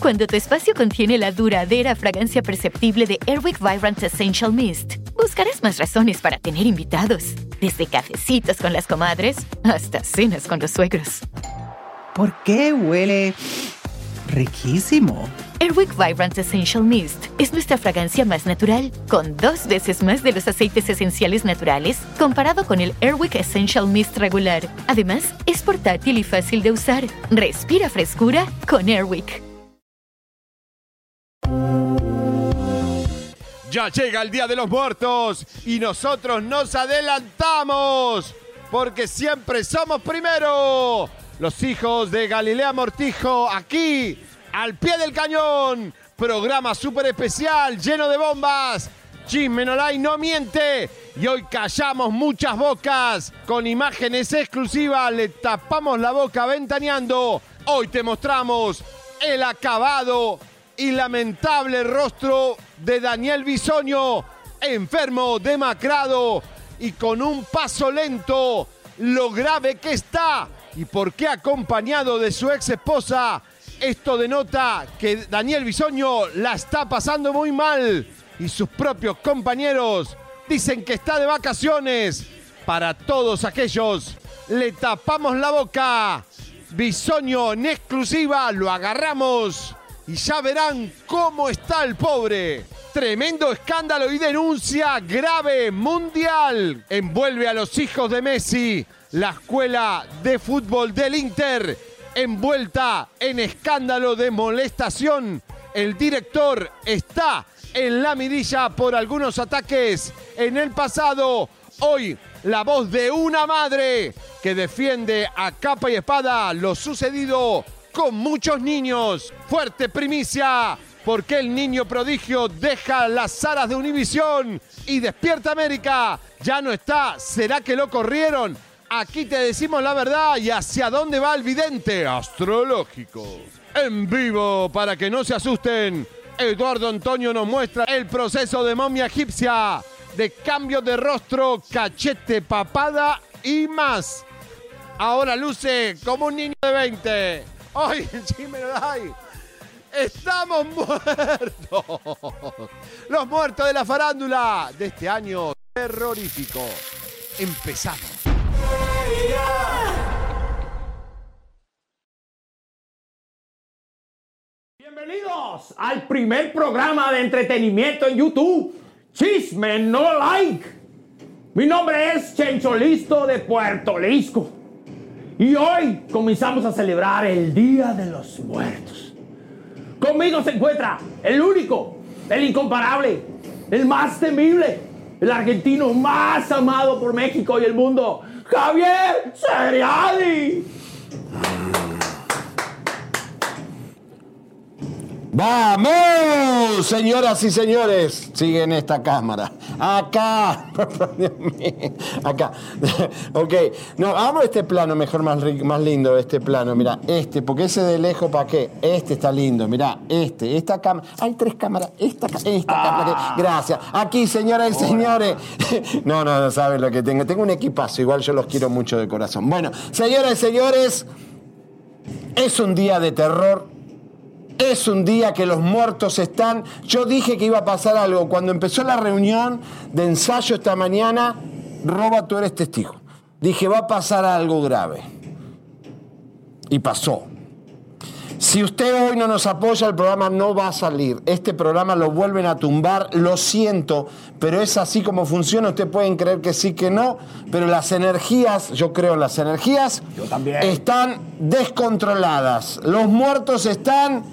Cuando tu espacio contiene la duradera fragancia perceptible de Airwick Vibrant Essential Mist, buscarás más razones para tener invitados, desde cafecitos con las comadres hasta cenas con los suegros. ¿Por qué huele riquísimo? Airwick Vibrant Essential Mist es nuestra fragancia más natural, con dos veces más de los aceites esenciales naturales comparado con el Airwick Essential Mist regular. Además, es portátil y fácil de usar. Respira frescura con Airwick. Ya llega el Día de los Muertos y nosotros nos adelantamos porque siempre somos primero. Los hijos de Galilea Mortijo aquí, al pie del cañón. Programa súper especial, lleno de bombas. Chisme no miente y hoy callamos muchas bocas. Con imágenes exclusivas le tapamos la boca ventaneando. Hoy te mostramos el acabado y lamentable rostro de Daniel Bisoño, enfermo, demacrado y con un paso lento, lo grave que está y por qué acompañado de su ex esposa. Esto denota que Daniel Bisoño la está pasando muy mal y sus propios compañeros dicen que está de vacaciones. Para todos aquellos, le tapamos la boca. Bisoño en exclusiva, lo agarramos y ya verán cómo está el pobre. Tremendo escándalo y denuncia grave mundial. Envuelve a los hijos de Messi. La escuela de fútbol del Inter envuelta en escándalo de molestación. El director está en la mirilla por algunos ataques en el pasado. Hoy la voz de una madre que defiende a capa y espada lo sucedido con muchos niños. Fuerte primicia, porque el niño prodigio deja las aras de Univisión y despierta América. Ya no está, ¿será que lo corrieron? Aquí te decimos la verdad y hacia dónde va el vidente astrológico. En vivo, para que no se asusten, Eduardo Antonio nos muestra el proceso de momia egipcia, de cambio de rostro, cachete, papada y más. Ahora luce como un niño de 20. ¡Ay, Dai! ¡Estamos muertos! Los muertos de la farándula de este año terrorífico. Empezamos. Bienvenidos al primer programa de entretenimiento en YouTube. Chisme no like. Mi nombre es Chencho Listo de Puerto Lisco. Y hoy comenzamos a celebrar el Día de los Muertos. Conmigo se encuentra el único, el incomparable, el más temible, el argentino más amado por México y el mundo, Javier Seriadi. Vamos, señoras y señores, siguen esta cámara. Acá, acá. ok, no, vamos a este plano mejor, más, más lindo, este plano. Mira, este, porque ese de lejos, ¿para qué? Este está lindo, mira, este, esta cámara. Hay tres cámaras, esta, esta cámara. Ah. Gracias. Aquí, señoras y señores. no, no, no saben lo que tengo. Tengo un equipazo, igual yo los quiero mucho de corazón. Bueno, señoras y señores, es un día de terror es un día que los muertos están. Yo dije que iba a pasar algo. Cuando empezó la reunión de ensayo esta mañana, Roba, tú eres testigo. Dije, va a pasar algo grave. Y pasó. Si usted hoy no nos apoya, el programa no va a salir. Este programa lo vuelven a tumbar. Lo siento, pero es así como funciona. Ustedes pueden creer que sí, que no. Pero las energías, yo creo en las energías, están descontroladas. Los muertos están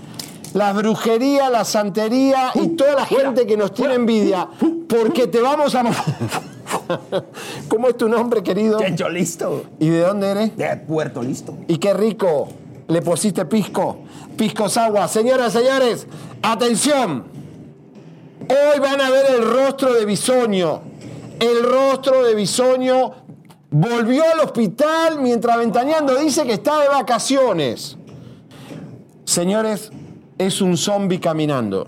la brujería, la santería y toda la gente que nos tiene envidia, porque te vamos a... ¿Cómo es tu nombre, querido? Chencho Listo. ¿Y de dónde eres? De Puerto Listo. Y qué rico. le pusiste pisco. Piscos agua. Señoras, señores, atención. Hoy van a ver el rostro de Bisoño. El rostro de Bisoño volvió al hospital mientras Ventaneando dice que está de vacaciones. Señores, es un zombi caminando.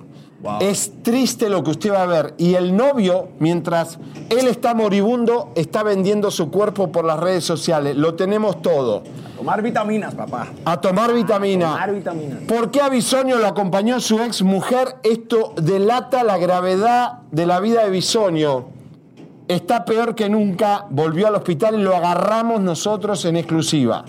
Es triste lo que usted va a ver. Y el novio, mientras él está moribundo, está vendiendo su cuerpo por las redes sociales. Lo tenemos todo. Tomar vitaminas, papá. A tomar vitamina. Tomar vitaminas. ¿Por qué a Bisonio lo acompañó su ex mujer? Esto delata la gravedad de la vida de Bisonio. Está peor que nunca, volvió al hospital y lo agarramos nosotros en exclusiva.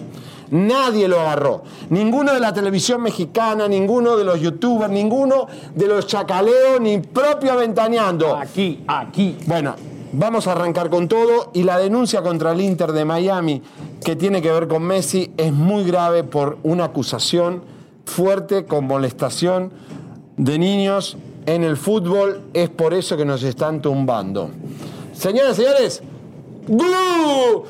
Nadie lo agarró. Ninguno de la televisión mexicana, ninguno de los youtubers, ninguno de los chacaleos, ni propio Ventaneando. Aquí, aquí. Bueno, vamos a arrancar con todo y la denuncia contra el Inter de Miami que tiene que ver con Messi es muy grave por una acusación fuerte con molestación de niños en el fútbol. Es por eso que nos están tumbando. Señoras y señores, ¡Glue!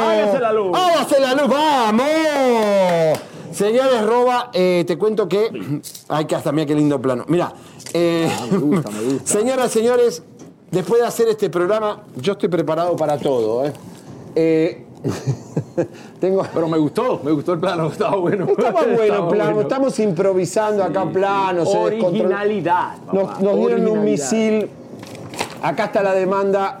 Hágase la luz. ¡Hágase la luz! ¡Vamos! Señores, Roba, eh, te cuento que. Ay, que hasta mira qué lindo plano. Mira, eh, Ah, me gusta, me gusta. señoras, señores, después de hacer este programa, yo estoy preparado para todo. ¿eh? Eh, tengo. Pero me gustó, me gustó el plano, estaba bueno. Estaba bueno, Estaba plano. bueno. Estamos improvisando acá, plano. Originalidad. Nos, papá, nos dieron un misil. Acá está la demanda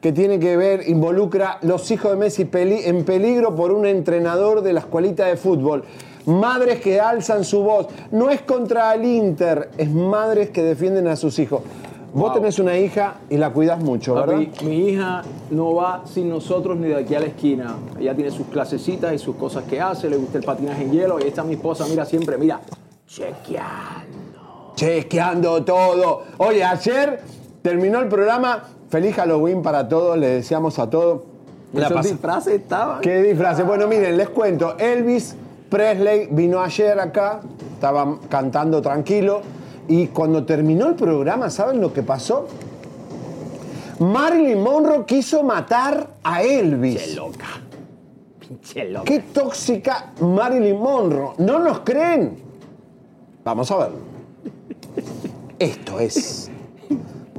que tiene que ver, involucra los hijos de Messi peli- en peligro por un entrenador de la escuelita de fútbol. Madres que alzan su voz. No es contra el Inter, es madres que defienden a sus hijos. Vos Wow. tenés una hija y la cuidas mucho, ¿verdad? Papi, mi hija no va sin nosotros ni de aquí a la esquina. Ella tiene sus clasecitas y sus cosas que hace, le gusta el patinaje en hielo. Y ahí está mi esposa, mira siempre, mira, chequeando. Chequeando todo. Oye, ayer terminó el programa. Feliz Halloween para todos, le deseamos a todos. La disfraces estaban. ¿Qué disfraces? Bueno, miren, les cuento. Elvis Presley vino ayer acá, estaba cantando tranquilo. Y cuando terminó el programa, ¿saben lo que pasó? Marilyn Monroe quiso matar a Elvis. Pinche loca. Pinche loca. Qué tóxica Marilyn Monroe. ¿No nos creen? Vamos a verlo. Esto es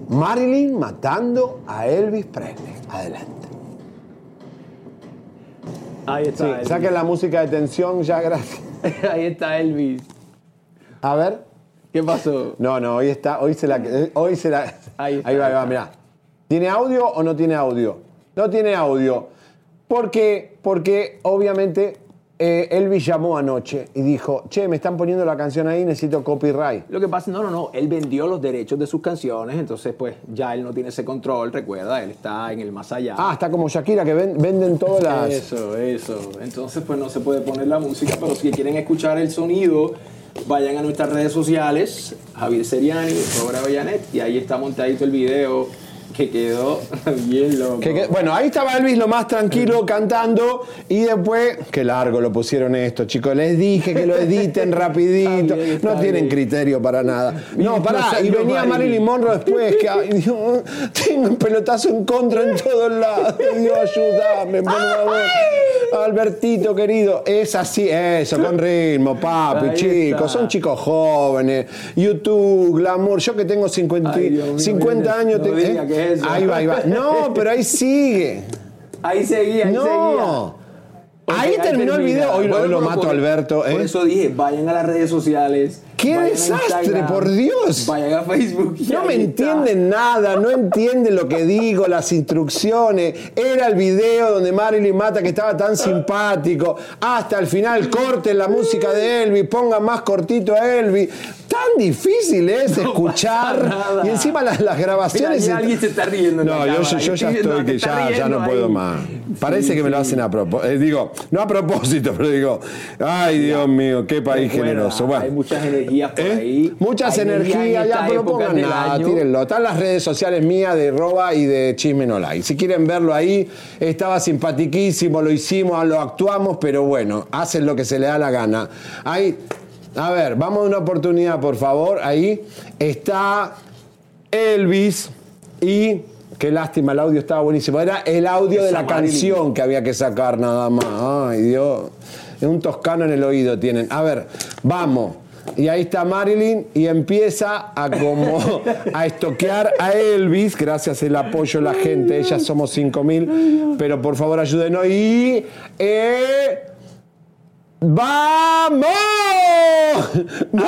Marilyn matando a Elvis Presley. Adelante. Ahí Sí, está. Elvis. saquen la música de tensión ya, gracias. Ahí está Elvis. A ver. ¿Qué pasó? No, no, hoy está, hoy se la, hoy se la, Ahí está, ahí va, ahí va, mirá. ¿Tiene audio o no tiene audio? No tiene audio. Porque, porque obviamente eh, Elvis llamó anoche y dijo, che, me están poniendo la canción ahí, necesito copyright. Lo que pasa, no, no, no, él vendió los derechos de sus canciones, entonces pues ya él no tiene ese control, recuerda, él está en el más allá. Ah, está como Shakira, que ven- venden todas las... Eso, eso. Entonces, pues no se puede poner la música, pero si quieren escuchar el sonido, vayan a nuestras redes sociales, Javier Seriani, Robert Avellanet, y ahí está montadito el video que quedó bien loco. Que- que- bueno, ahí estaba Elvis lo más tranquilo cantando y después, qué largo lo pusieron esto, chicos, les dije que lo editen rapidito, bien, no tienen criterio para nada. No, pará, no y venía Marilyn. Monroe después, que ay, Dios, tengo un pelotazo en contra en todos lados, Dios, ayúdame, por favor. Albertito querido, es así, eso, con ritmo, papi, chicos, son chicos jóvenes, YouTube, glamour, yo que tengo 50, Ay, Dios mío, 50 no años, te- diga ¿eh? que eso. ahí va, ahí va. No, pero ahí sigue. Ahí seguía, ahí seguía. No. Porque Ahí terminó el video. Hoy lo, Bueno, lo pero mato por- Alberto. ¿eh? Por eso dije, vayan a las redes sociales. ¡Qué desastre, por Dios! Vayan a Facebook. No me está. entienden nada, no entienden lo que digo, las instrucciones. Era el video donde Marilyn mata que estaba tan simpático. Hasta el final, corten la música de Elvis, pongan más cortito a Elvis. Tan difícil es No escuchar. Y encima las, grabaciones. alguien se está riendo. en No, yo, ya Estoy que ya, ya no puedo ahí. más. Parece Sí, que me lo hacen a propósito. digo, no a propósito, pero digo, ay Dios mío, qué país Recuerda, generoso. Bueno. Hay muchas energías por ¿Eh? ahí. Muchas Hay energía en energías, ya, pero pongan nada, tírenlo. Están las redes sociales mías de Roba y de Chisme No Like. Si quieren verlo ahí, estaba simpatiquísimo, lo hicimos, lo actuamos, pero bueno, hacen lo que se le da la gana. Ahí, a ver, vamos a una oportunidad, por favor. Ahí está Elvis y. Qué lástima, el audio estaba buenísimo. Era el audio de la canción que había que sacar nada más. Ay, Dios. un toscano en el oído tienen. A ver, vamos. Y ahí está Marilyn y empieza a como a estoquear a Elvis, gracias al apoyo de la gente, ellas somos 5000, pero por favor ayúdenos y eh, ¡Vamos! ¡No!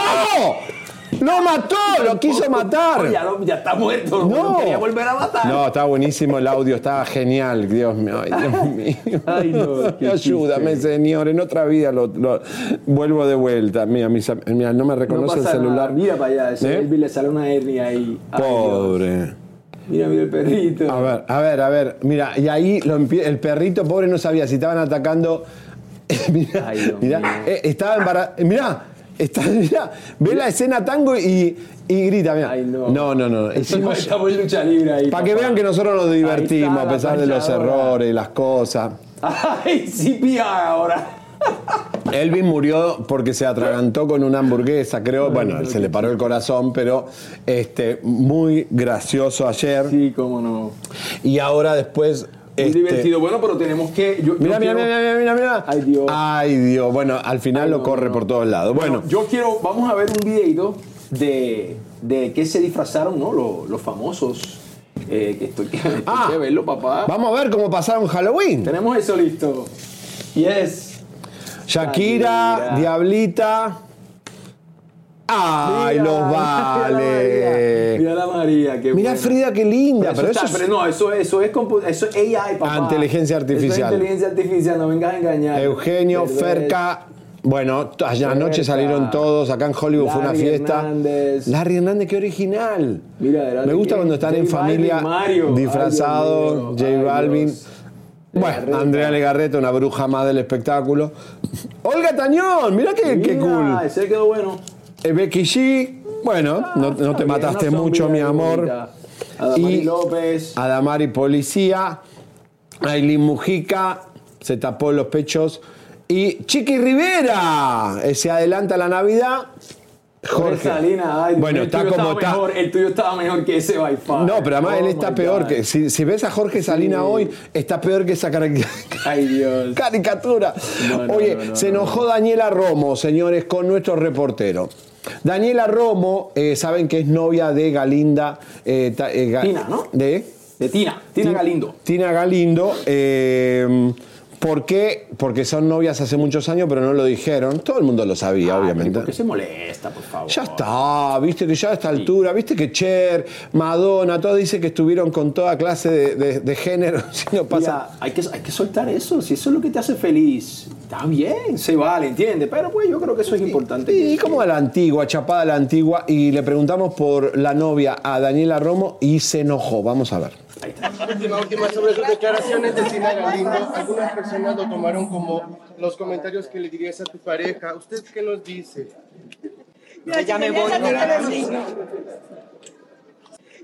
¡Lo mató! ¡Lo quiso matar! Ya, no- ya está muerto. No. No. quería volver a matar. No, estaba buenísimo el audio, estaba genial, Dios mío, ay, Dios mío. Ay, no, Ayúdame, señor, en otra vida lo, lo- vuelvo de vuelta. Mira, mis mira, no me No reconoce el celular. nada. Mira para allá. ¿Eh? Le sale una hernia ahí. Ay, Dios. Pobre. Mira, mira el perrito. A ver, a ver, a ver. Mira, y ahí lo el perrito pobre no sabía si estaban atacando. mira, Ay, mío. eh, estaba embarazada. Mira, está, mira, ve la escena tango y, y grita. Ay, no. no, no, no. Estamos en lucha libre ahí. para que vean que nosotros nos divertimos a pesar de los errores y las cosas. Ay, CPR ahora. Elvis murió porque se atragantó con una hamburguesa, creo. Bueno, se le paró el corazón, pero este, muy gracioso ayer. Sí, cómo no. Y ahora después. Muy este, divertido. Bueno, pero tenemos que. Yo, yo Mira, mira, quiero- mira, mira, mira, mira. Ay, Dios. Ay, Dios. Bueno, al final Ay, lo corre no. por todos lados. Bueno, yo quiero. Vamos a ver un videito de, de qué se disfrazaron, ¿no? Los, los famosos. Eh, que estoy, estoy Ah. que verlo, papá. vamos a ver cómo pasaron Halloween. Tenemos eso listo. Yes. Shakira, Shakira. Diablita. Ay, Mira, los vale. Mira la María, qué Mira buena. Frida, qué linda. Pero, eso es pero no, eso, eso es compu- eso es AI, papá. Inteligencia artificial. Eso es inteligencia artificial, no vengas a engañar. Eugenio, Perdón. Ferca. Bueno, anoche salieron todos. Acá en Hollywood fue una fiesta. Hernández. Larry Hernández, qué original. Mira, era Me gusta cuando están en J familia Mario. Ay, disfrazados. Dios J. Ay, Balvin. Bueno. Andrea Legarreta, una bruja más del espectáculo. Olga Tañón, mira qué, qué Mira, cool. Ese quedó bueno. Eh, Becky G, bueno, no, no te mataste mucho, mi amor. Adamari Y- López. Adamari Policía, Aileen Mujica, se tapó los pechos. Y Chiqui Rivera, eh, se adelanta la Navidad. Jorge Salinas. Ay, bueno, está como está. Mejor, el tuyo estaba mejor que ese by far. No, pero además Oh él está peor God. que. Si, si ves a Jorge Salina hoy, está peor que esa cari- Ay, Dios. caricatura. No, no, Oye, no, se no. enojó Daniela Romo, señores, con nuestro reportero. Daniela Romo, eh, saben que es novia de Galinda. eh, ta- eh, Ga- Tina, ¿no? De. De Tina. Tina Ti- Galindo. Tina Galindo. eh, ¿Por qué? Porque son novias hace muchos años, pero no lo dijeron. Todo el mundo lo sabía, Ay, obviamente. ¿Por qué se molesta, por favor? Ya está, viste que ya a esta altura, viste que Cher, Madonna, todo dice que estuvieron con toda clase de, de- de género. Si no pasa. Mira, hay que, hay que soltar eso. Si eso es lo que te hace feliz, está bien, se vale, ¿entiendes? Pero pues yo creo que eso es importante. Y como a la antigua, chapada a la antigua, y le preguntamos por la novia a Daniela Romo y se enojó. Vamos a ver. Ahí está. Última, última sobre sus declaraciones de Tina Galindo. Algunas personas lo tomaron como los comentarios que le dirías a tu pareja. ¿Usted qué nos dice? Que ya me voy.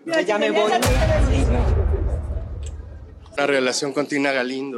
Que ya me voy. Una relación con Tina Galindo.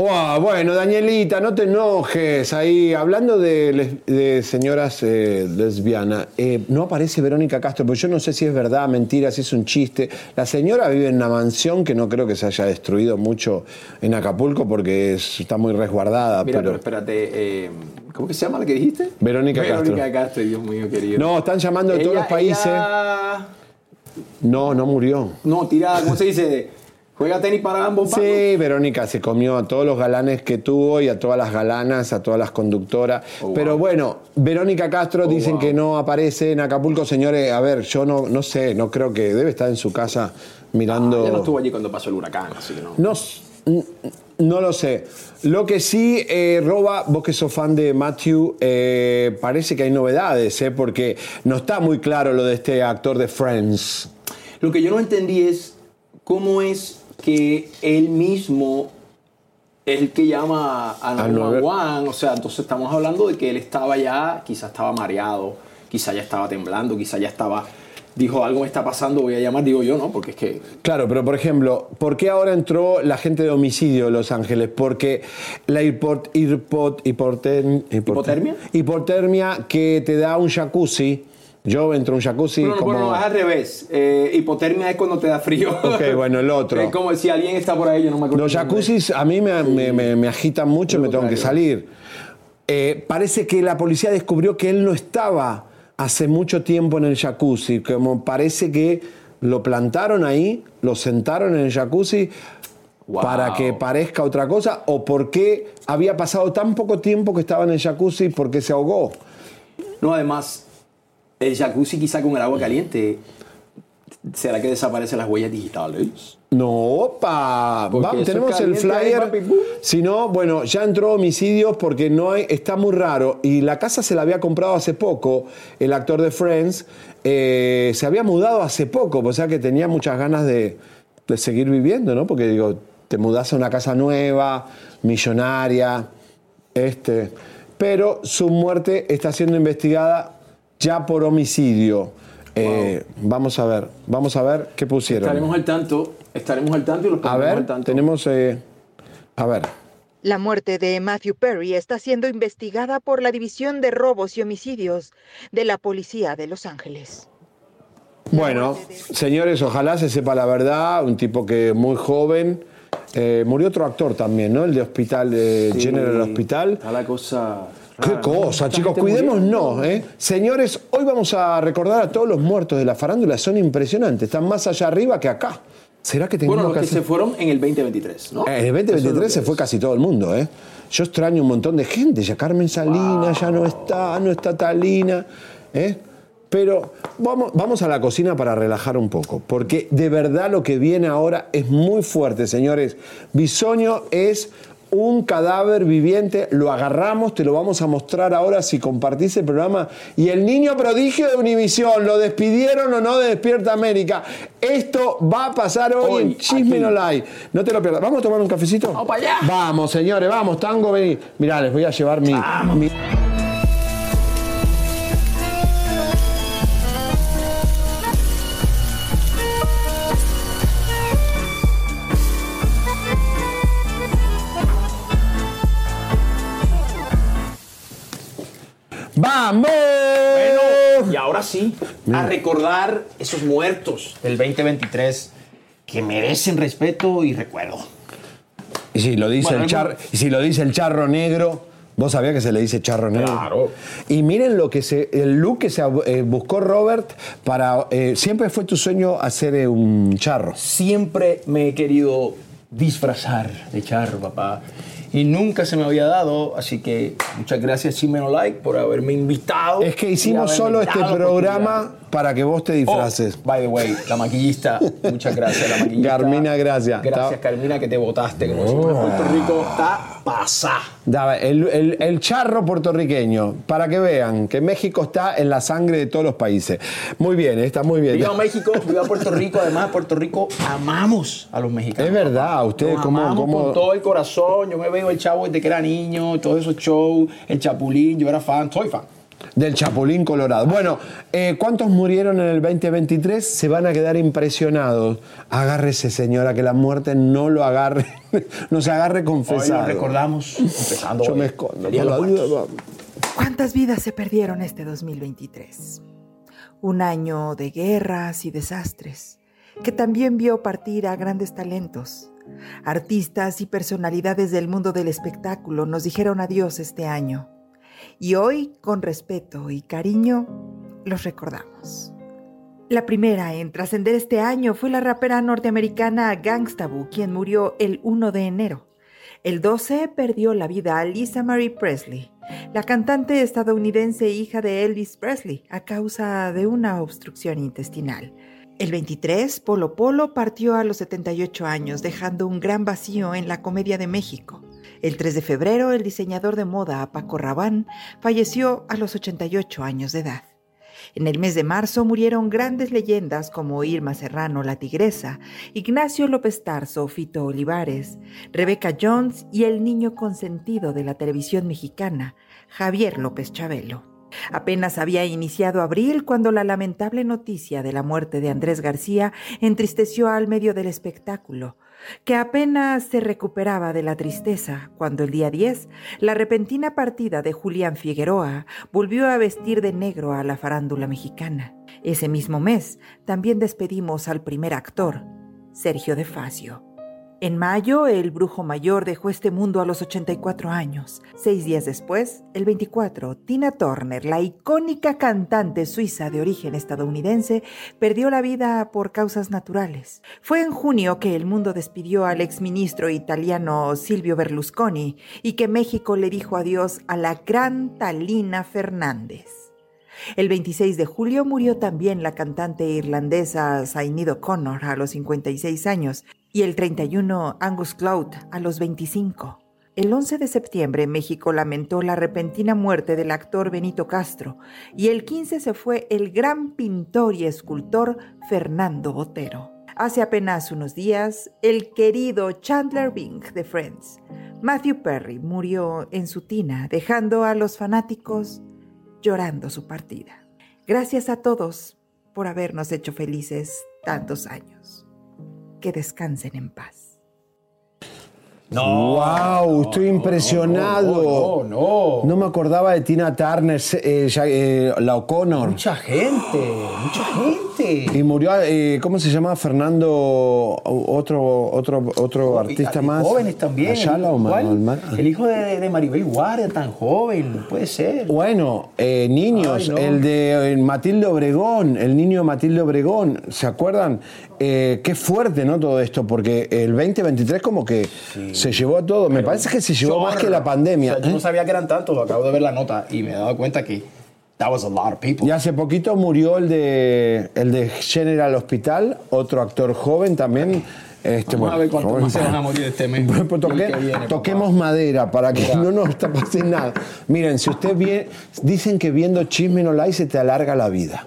Oh, bueno, Danielita, no te enojes. Ahí, hablando de, señoras eh, lesbianas, eh, no aparece Verónica Castro, pero yo no sé si es verdad, mentira, si es un chiste. La señora vive en una mansión que no creo que se haya destruido mucho en Acapulco porque es- está muy resguardada. Mira, pero pero, espérate, eh, ¿cómo que se llama la que dijiste? Verónica Castro. Verónica Castro, Dios mío, querido. No, están llamando de todos los países. ella- No, no murió. No, tira, ¿cómo se dice? Juega tenis para ambos. Sí, Verónica se comió a todos los galanes que tuvo y a todas las galanas, a todas las conductoras. Oh, wow. Pero bueno, Verónica Castro dicen wow. que no aparece en Acapulco, señores. A ver, yo no, no sé, no creo que debe estar en su casa mirando. Ya no estuvo allí cuando pasó el huracán, así que no. No, no lo sé. Lo que sí, eh, Roba, vos que sos fan de Matthew, eh, parece que hay novedades, ¿eh? porque no está muy claro lo de este actor de Friends. Lo que yo no entendí es cómo es que él mismo es el que llama a 911. O sea, entonces estamos hablando de que él estaba ya, quizás estaba mareado, quizás ya estaba temblando, quizás ya estaba. Dijo, algo me está pasando, voy a llamar. Digo yo, no, porque es que. Claro, pero por ejemplo, ¿por qué ahora entró la gente de homicidio de Los Ángeles? Porque la hipot, hipot- ¿Hipotermia? hipotermia que te da un jacuzzi. Yo entro a un jacuzzi No, no, como... bueno, no, es al revés. Eh, hipotermia es cuando te da frío. Ok, bueno, el otro. Es como si alguien está por ahí, yo no me acuerdo. Los jacuzzis a mí me, me- me- me agitan mucho y me tengo que salir. Eh, parece que la policía descubrió que él no estaba hace mucho tiempo en el jacuzzi, como parece que lo plantaron ahí, lo sentaron en el jacuzzi Wow. para que parezca otra cosa, o por qué había pasado tan poco tiempo que estaba en el jacuzzi porque se ahogó. No, además, el jacuzzi quizá con el agua caliente, ¿será que desaparecen las huellas digitales? No, Va- eso tenemos el caliente flyer. boom. Si no, bueno, ya entró homicidios porque no hay, está muy raro. Y la casa se la había comprado hace poco. El actor de Friends eh, se había mudado hace poco, o sea que tenía muchas ganas de, de seguir viviendo, ¿no? Porque digo, te mudás a una casa nueva, millonaria, este. Pero su muerte está siendo investigada ya por homicidio. Eh, vamos a ver, vamos a ver qué pusieron. Estaremos al tanto, estaremos al tanto y los A ver, al tanto. tenemos. eh, a ver. La muerte de Matthew Perry está siendo investigada por la División de Robos y Homicidios de la Policía de Los Ángeles. Bueno, señores, ojalá se sepa la verdad. Un tipo que muy joven. Eh, murió otro actor también, ¿no? El de Hospital, de Sí, General Hospital. Está la cosa. Qué cosa, chicos, cuidémonos, ¿eh? Señores, hoy vamos a recordar a todos los muertos de la farándula, son impresionantes, están más allá arriba que acá. ¿Será que tenemos Bueno, los que se fueron en el 2023, ¿no? Eh, En el es lo 2023 que se es. fue casi todo el mundo, ¿eh? Yo extraño un montón de gente, ya Carmen Salinas ya no está, no está Talina, ¿eh? Pero vamos, vamos a la cocina para relajar un poco, porque de verdad lo que viene ahora es muy fuerte, señores. Bisoño es un cadáver viviente, lo agarramos, te lo vamos a mostrar ahora si compartís el programa. Y el niño prodigio de Univisión, ¿lo despidieron o no de Despierta América? Esto va a pasar hoy, Hoy, en Chisme. No Live. No te lo pierdas. ¿Vamos a tomar un cafecito? Vamos para allá. Vamos, señores, vamos, tango, vení. Mirá, les voy a llevar mi. mi- ¡Vamos! Y ahora sí, a recordar esos muertos del 2023 que merecen respeto y recuerdo. Y si lo dice Bueno, el char, y si lo dice el charro negro, vos sabías que se le dice charro negro. Claro. Y miren lo que se, el look que se eh, buscó Robert para. eh, siempre fue tu sueño hacer eh, un charro. Siempre me he querido disfrazar de charro, papá. Y nunca se me había dado, así que muchas gracias, Chimeno Like, por haberme invitado. Es que hicimos solo este programa. Para que vos te disfraces. Oh, by the way, la maquillista, muchas gracias, la maquillista. Carmina, gracias. Gracias, Está- Carmina, que te votaste. Como siempre, Puerto Rico está pasá. El, el- el charro puertorriqueño, para que vean que México está en la sangre de todos los países. Muy bien, está muy bien. Viva México, viva Puerto Rico. Además, de Puerto Rico amamos a los mexicanos. Es verdad, ustedes Nos como, amamos como con todo el corazón. Yo me veo el chavo desde que era niño, todos esos shows, el Chapulín, yo era fan, soy fan. Del Chapulín Colorado. Bueno, eh, ¿cuántos murieron en el 2023? Se van a quedar impresionados. Agárrese, señora, que la muerte no lo agarre, no se agarre Hoy confesado. lo recordamos, empezando Yo hoy. me escondo. por la vamos. ¿Cuántas vidas se perdieron este 2023? Un año de guerras y desastres, que también vio partir a grandes talentos. Artistas y personalidades del mundo del espectáculo nos dijeron adiós este año. Y hoy, con respeto y cariño, los recordamos. La primera en trascender este año fue la rapera norteamericana Gangsta Boo, quien murió el 1 de enero. El 12 perdió la vida Lisa Marie Presley, la cantante estadounidense hija de Elvis Presley, a causa de una obstrucción intestinal. El 23, Polo Polo partió a los 78 años, dejando un gran vacío en la comedia de México. El 3 de febrero, el diseñador de moda Paco Rabanne falleció a los 88 años de edad. En el mes de marzo murieron grandes leyendas como Irma Serrano, la tigresa, Ignacio López Tarso, Fito Olivares, Rebecca Jones y el niño consentido de la televisión mexicana, Javier López Chabelo. Apenas había iniciado abril cuando la lamentable noticia de la muerte de Andrés García entristeció al medio del espectáculo, que apenas se recuperaba de la tristeza cuando el día 10 la repentina partida de Julián Figueroa volvió a vestir de negro a la farándula mexicana. Ese mismo mes también despedimos al primer actor, Sergio de Facio. En mayo, el brujo mayor dejó este mundo a los 84 años. Seis días después, el 24, Tina Turner, la icónica cantante suiza de origen estadounidense, perdió la vida por causas naturales. Fue en junio que el mundo despidió al exministro italiano Silvio Berlusconi y que México le dijo adiós a la gran Talina Fernández. El 26 de julio murió también la cantante irlandesa Sinead O'Connor a los 56 años y el 31 Angus Cloud a los 25. El 11 de septiembre México lamentó la repentina muerte del actor Benito Castro y el 15 se fue el gran pintor y escultor Fernando Botero. Hace apenas unos días, el querido Chandler Bing de Friends, Matthew Perry, murió en su tina, dejando a los fanáticos llorando su partida. Gracias a todos por habernos hecho felices tantos años. Que descansen en paz. No, wow, estoy impresionado. No, no, no, me acordaba de Tina Turner, eh, ya, eh, la O'Connor. Mucha gente, mucha gente. Y murió, eh, ¿cómo se llama? Fernando, otro, otro, otro artista y, más. Jóvenes también. Ayala o Mal, el hijo de, de, Maribel Guardia, tan joven, puede ser. Bueno, niños, Ay, no. el de Matilde Obregón, el niño de Matilde Obregón, ¿se acuerdan? Qué fuerte, ¿no? Todo esto, porque el 2023 como que sí. se llevó a todo. Me parece que se llevó más que la pandemia. O sea, yo no sabía que eran tantos, acabo de ver la nota y me he dado cuenta que that was a lot of people. Y hace poquito murió el de, el de General Hospital, otro actor joven también. Este, Vamos a ver cuántos más se van a morir este mes. Pues toque, el que viene, toquemos madera para que no nos pase nada. Miren, si usted viene, dicen que viendo Chisme no like se te alarga la vida.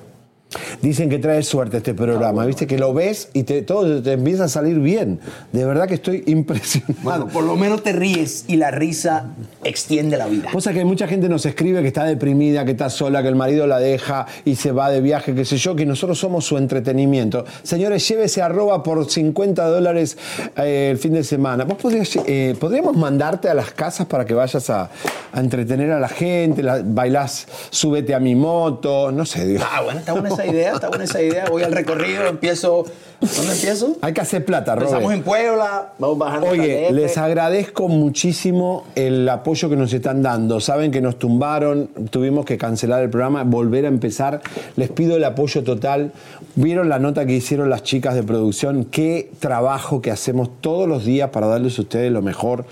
Dicen que trae suerte este programa, viste que lo ves y te, todo te empieza a salir bien. De verdad que estoy impresionado. Bueno, por lo menos te ríes y la risa extiende la vida. Cosa que mucha gente nos escribe que está deprimida, que está sola, que el marido la deja y se va de viaje, qué sé yo, que nosotros somos su entretenimiento. Señores, llévese arroba por 50 dólares eh, el fin de semana. ¿Vos podrías, eh, podríamos mandarte a las casas para que vayas a, a entretener a la gente, la, bailás, súbete a mi moto, no sé. Digo. Ah, bueno, está buena esa idea, está buena esa idea. Voy al recorrido, empiezo. ¿Dónde empiezo? Hay que hacer plata, Robert. Empezamos en Puebla, vamos bajando. Oye, les agradezco muchísimo el apoyo que nos están dando. Saben que nos tumbaron, tuvimos que cancelar el programa, volver a empezar. Les pido el apoyo total. Vieron la nota que hicieron las chicas de producción. Qué trabajo que hacemos todos los días para darles a ustedes lo mejor.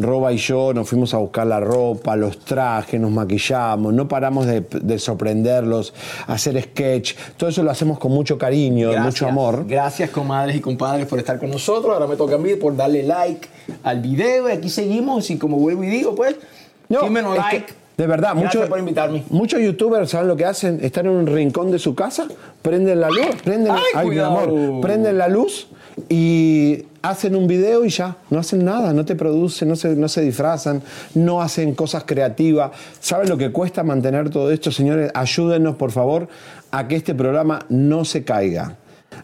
Roba y yo nos fuimos a buscar la ropa, los trajes, nos maquillamos, no paramos de, de sorprenderlos, hacer sketch. Todo eso lo hacemos con mucho cariño, Gracias. mucho amor. Gracias, comadres y compadres, por estar con nosotros. Ahora me toca a mí por darle like al video y aquí seguimos. Y como vuelvo y digo, pues, No, que, like. De verdad, Gracias muchos, por invitarme. muchos youtubers, ¿saben lo que hacen? Están en un rincón de su casa, prenden la luz, prenden, Ay, mi cuidado. amor, prenden la luz y hacen un video y ya, no hacen nada, no te producen, no se, no se disfrazan, no hacen cosas creativas. ¿Saben lo que cuesta mantener todo esto, señores? Ayúdenos, por favor, a que este programa no se caiga.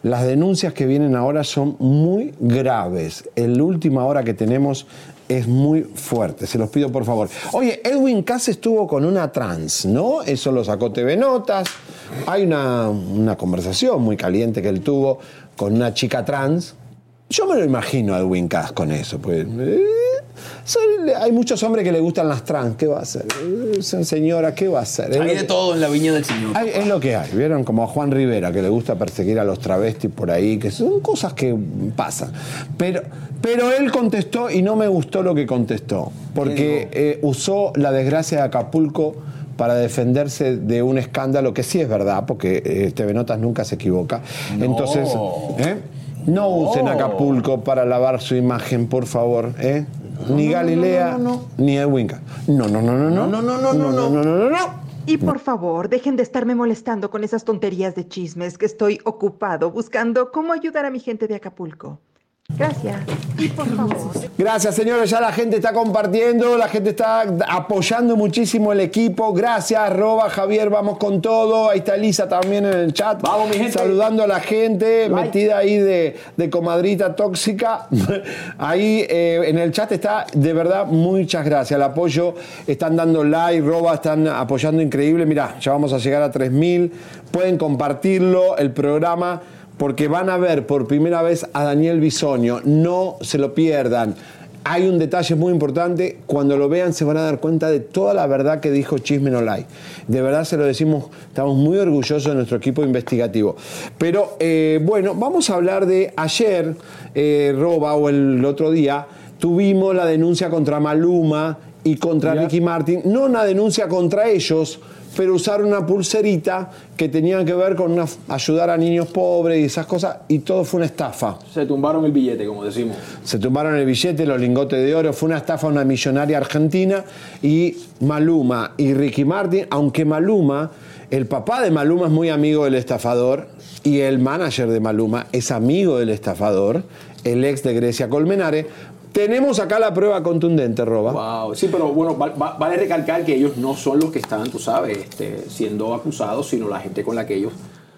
Las denuncias que vienen ahora son muy graves. El última hora que tenemos es muy fuerte. Se los pido por favor. Oye, Edwin Cass estuvo con una trans, ¿no? Eso lo sacó TV Notas. Hay una, una conversación muy caliente que él tuvo con una chica trans. Yo me lo imagino a Edwin Cass con eso. Pues, eh, hay muchos hombres que le gustan las trans. ¿Qué va a hacer? Señora, ¿qué va a hacer? Hay de que- todo en la viña del Señor. hay- es lo que hay, ¿vieron? Como a Juan Rivera, que le gusta perseguir a los travestis por ahí, que son cosas que pasan. Pero, pero él contestó y no me gustó lo que contestó, porque eh, usó la desgracia de Acapulco para defenderse de un escándalo que sí es verdad, porque eh, TV Notas nunca se equivoca. Entonces, ¿eh? no usen Acapulco para lavar su imagen, por favor. ¿eh? Ni Galilea, ni Edwin. Ca- No, no, no, no, no. No, no, no, no, no, no, no, no. Y por favor, dejen de estarme molestando con esas tonterías de chismes que estoy ocupado buscando cómo ayudar a mi gente de Acapulco. Gracias. Y por favor. Gracias, señores. Ya la gente está compartiendo, la gente está apoyando muchísimo el equipo. Gracias, Roba, Javier, vamos con todo. Ahí está Elisa también en el chat. Vamos, mi gente. Saludando a la gente, metida ahí de, de comadrita tóxica. ahí eh, en el chat está, de verdad, muchas gracias. El apoyo, están dando like, Roba, están apoyando increíble. Mirá, ya vamos a llegar a 3.000. Pueden compartirlo, el programa porque van a ver por primera vez a Daniel Bisoño. No se lo pierdan. Hay un detalle muy importante, cuando lo vean se van a dar cuenta de toda la verdad que dijo Chisme No. De verdad se lo decimos, estamos muy orgullosos de nuestro equipo investigativo. Pero eh, bueno, vamos a hablar de ayer, eh, Roba, o el otro día, tuvimos la denuncia contra Maluma y contra Ricky Martin, no una denuncia contra ellos, pero usaron una pulserita que tenían que ver con una- ayudar a niños pobres y esas cosas, y todo fue una estafa. Se tumbaron el billete, como decimos. Se tumbaron el billete, los lingotes de oro, fue una estafa a una millonaria argentina y Maluma y Ricky Martin, aunque Maluma, el papá de Maluma es muy amigo del estafador y el manager de Maluma es amigo del estafador, el ex de Grecia Colmenare. Tenemos acá la prueba contundente, Roba. Wow, sí, pero bueno, va- va- vale recalcar que ellos no son los que están, tú sabes, este, siendo acusados, sino la gente con la que ellos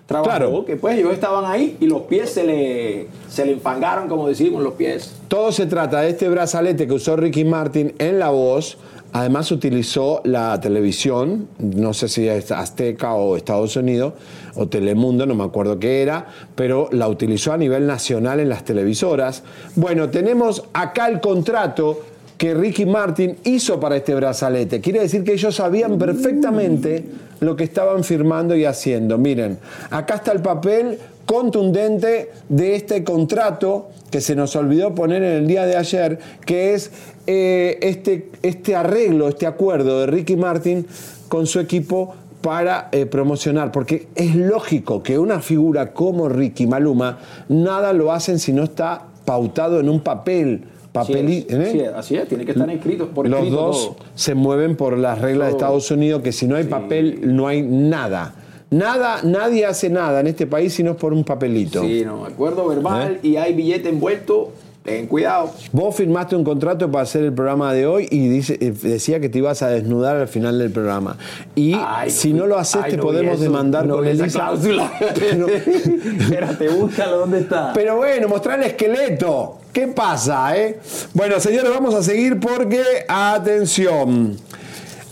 trabajaron. Claro. Que pues ellos estaban ahí y los pies se le, se le enfangaron, como decimos, los pies. Todo se trata de este brazalete que usó Ricky Martin en la voz. Además utilizó la televisión, no sé si es Azteca o Estados Unidos o Telemundo, no me acuerdo qué era, pero la utilizó a nivel nacional en las televisoras. Bueno, tenemos acá el contrato que Ricky Martin hizo para este brazalete. Quiere decir que ellos sabían perfectamente lo que estaban firmando y haciendo. Miren, acá está el papel contundente de este contrato que se nos olvidó poner en el día de ayer, que es eh, este, este arreglo, este acuerdo de Ricky Martin con su equipo para eh, promocionar, porque es lógico que una figura como Ricky Maluma, nada lo hacen si no está pautado en un papel. Papelí, Sí, ¿eh? sí, así es, tiene que estar escrito por Los escrito dos todo. se mueven por las reglas de. Estados Unidos, que si no hay papel, no hay nada. Nada, nadie hace nada en este país si no es por un papelito. Sí, no, acuerdo verbal ¿Eh? y hay billete envuelto. Ten cuidado. Vos firmaste un contrato para hacer el programa de hoy y dice, eh, decía que te ibas a desnudar al final del programa. Y Ay, si no lo haces, ay, te no podemos demandar no con esa Elisa. cláusula. Pero- Espérate, búscalo, ¿dónde está? Pero bueno, mostrar el esqueleto. ¿Qué pasa, eh? Bueno, señores, vamos a seguir porque, atención.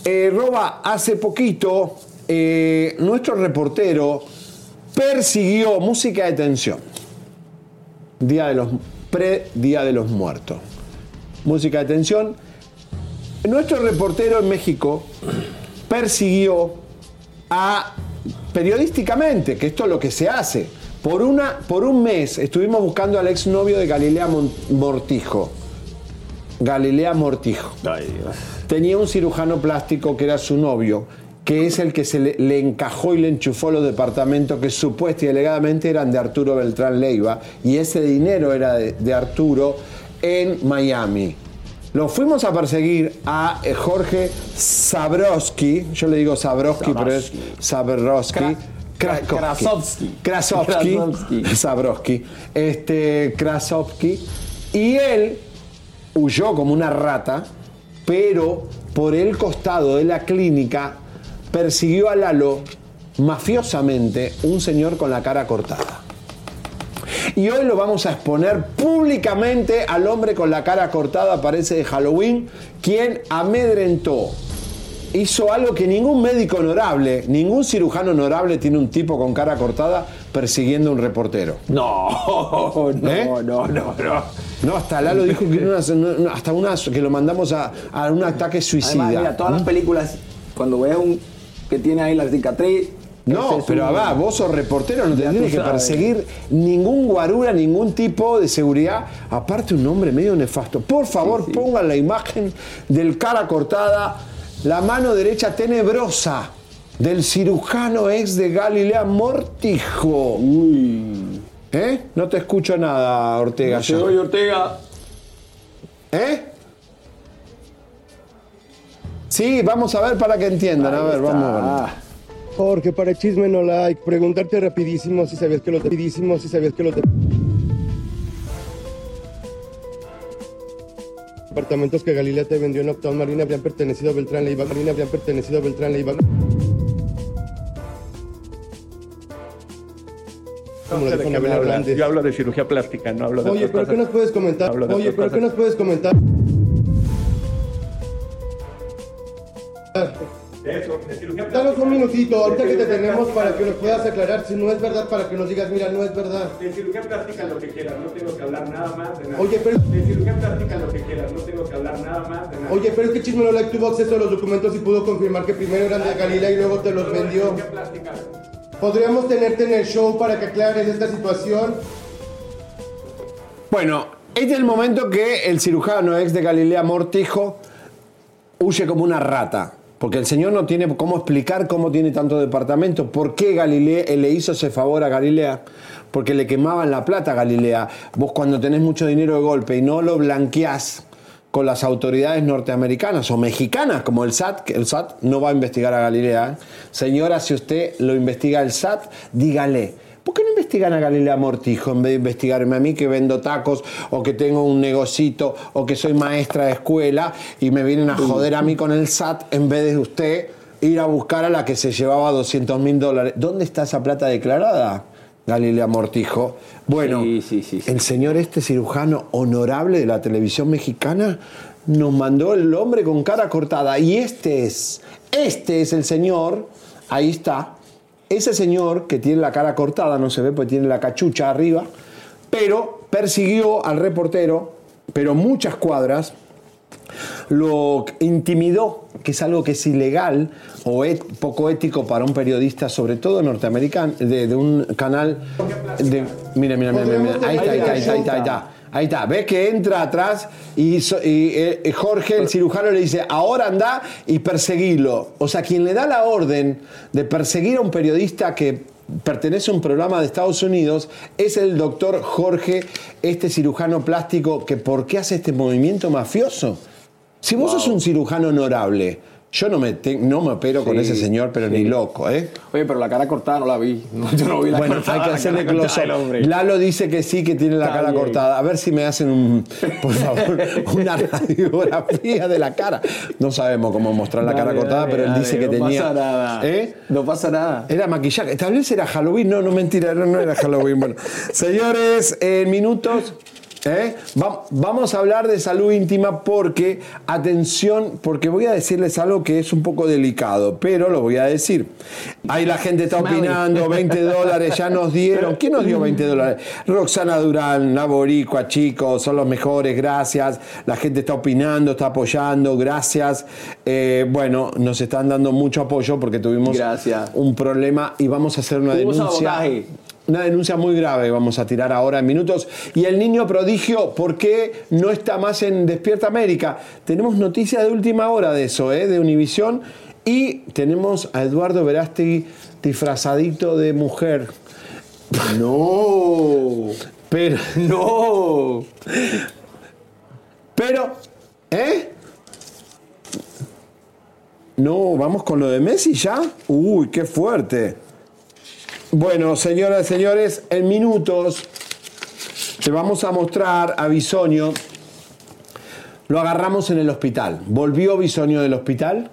Eh, Roba, hace poquito, eh, nuestro reportero persiguió música de tensión. Día de los pre-Día de los Muertos. Música de tensión. Nuestro reportero en México persiguió a periodísticamente, que esto es lo que se hace. Por, una, por un mes estuvimos buscando al exnovio de Galilea Mortijo. Galilea Mortijo. Tenía un cirujano plástico que era su novio, que es el que se le, le encajó y le enchufó los departamentos que supuesta y alegadamente eran de Arturo Beltrán Leiva, y ese dinero era de, de Arturo en Miami. Lo fuimos a perseguir a eh, Jorge Sabrowski, yo le digo Sabrowski, pero es Sabrowski. Krasovsky. Krasovsky. Sabrowski. Este, Krasovsky. Y él huyó como una rata, pero por el costado de la clínica persiguió a Lalo mafiosamente un señor con la cara cortada. Y hoy lo vamos a exponer públicamente al hombre con la cara cortada, parece de Halloween, quien amedrentó. Hizo algo que ningún médico honorable, ningún cirujano honorable tiene un tipo con cara cortada persiguiendo a un reportero. No, no, ¿Eh? no, no, no. No, hasta Lalo dijo que, una- no, hasta una, que lo mandamos a, a un ataque suicida. Además, mira, todas las películas, cuando ves un que tiene ahí la cicatriz. No, pero va, vos sos reportero, no te tienes que perseguir ningún guarura, ningún tipo de seguridad. Aparte, un hombre medio nefasto. Por favor, pongan la imagen del cara cortada, la mano derecha tenebrosa del cirujano ex de Galilea Mortijo. ¿Eh? No te escucho nada, Ortega. No oye, Ortega. ¿Eh? Sí, vamos a ver para que entiendan. a ver, vamos a ver. Jorge, para el chisme no like, preguntarte rapidísimo si sabías que los rapidísimo si sabías que los departamentos que Galilea te vendió en Uptown Marina habrían pertenecido a Beltrán Leiva, Marina habrían pertenecido a Beltrán Leiva. Como. Yo hablo de cirugía plástica, no hablo de Oye, pero ¿qué nos puedes comentar? Oye, pero ¿qué nos puedes comentar? Eso, de cirugía Danos un minutito, ahorita que te tenemos para que nos puedas aclarar si no es verdad, para que nos digas, mira, no es verdad. De cirugía plástica lo que quieras, no tengo que hablar nada más de nada. Oye, pero- De cirugía plástica lo que quieras, no tengo que hablar nada más de nada. Oye, pero es que Chisme no like tuvo acceso a los documentos y pudo confirmar que primero eran de Galilea y luego te los vendió. Cirugía plástica. ¿Podríamos tenerte en el show para que aclares esta situación? Bueno, este es el momento que el cirujano ex de Galilea Mortijo huye como una rata. Porque el señor no tiene cómo explicar cómo tiene tanto departamento. ¿Por qué Galilea eh, le hizo ese favor a Galilea? Porque le quemaban la plata a Galilea. Vos cuando tenés mucho dinero de golpe y no lo blanqueás con las autoridades norteamericanas o mexicanas, como el SAT, el SAT no va a investigar a Galilea. ¿eh? Señora, si usted lo investiga el SAT, dígale. ¿Por qué no investigan a Galilea Mortijo en vez de investigarme a mí que vendo tacos o que tengo un negocito o que soy maestra de escuela y me vienen a joder a mí con el SAT en vez de usted ir a buscar a la que se llevaba 200 mil dólares? ¿Dónde está esa plata declarada? Galilea Mortijo. Bueno, el señor este cirujano honorable de la televisión mexicana nos mandó el hombre con cara cortada. Y este es, este es el señor, ahí está, ese señor que tiene la cara cortada, no se ve porque tiene la cachucha arriba, pero persiguió al reportero, pero muchas cuadras, lo intimidó, que es algo que es ilegal o poco ético para un periodista, sobre todo norteamericano, de, de un canal de... Mira, mira, mira, mira, mira. Ahí está, ahí está, ahí está, ahí está, ahí está. Ves que entra atrás y, so- y, eh, Jorge, el cirujano, le dice, ahora anda y perseguilo. O sea, quien le da la orden de perseguir a un periodista que pertenece a un programa de Estados Unidos es el doctor Jorge, este cirujano plástico, que ¿por qué hace este movimiento mafioso? Si vos sos un cirujano honorable, yo no me, te- no me opero con ese señor, pero ni loco, ¿eh? Oye, pero la cara cortada no la vi. No, yo no vi la Bueno, cortada, hay que hacerle close. Lalo dice que sí, que tiene la Está cara bien. cortada. A ver si me hacen un, por favor, una radiografía de la cara. No sabemos cómo mostrar la Dale, cara cortada, dale, pero él dale, dice que no tenía. pasa nada. ¿Eh? No pasa nada. Era maquillaje. Tal vez era Halloween. No, no, mentira, no, no era Halloween. Bueno, señores, en minutos. ¿Eh? Va- vamos a hablar de salud íntima porque, atención, porque voy a decirles algo que es un poco delicado, pero lo voy a decir. Ahí la gente está opinando, 20 dólares ya nos dieron. ¿Quién nos dio 20 dólares? Roxana Durán, la boricua, chicos, son los mejores, gracias. La gente está opinando, está apoyando, gracias. Eh, bueno, nos están dando mucho apoyo porque tuvimos Gracias. un problema y vamos a hacer una denuncia. sabotaje. Una denuncia muy grave vamos a tirar ahora en minutos. Y el niño prodigio, ¿por qué no está más en Despierta América? Tenemos noticias de última hora de eso, ¿eh? de Univisión. Y tenemos a Eduardo Verástegui disfrazadito de mujer. No. Pero. No. Pero. ¿Eh? No, vamos con lo de Messi ya. Uy, qué fuerte. Bueno, señoras y señores, en minutos te vamos a mostrar a Bisonio. Lo agarramos en el hospital. Volvió Bisonio del hospital.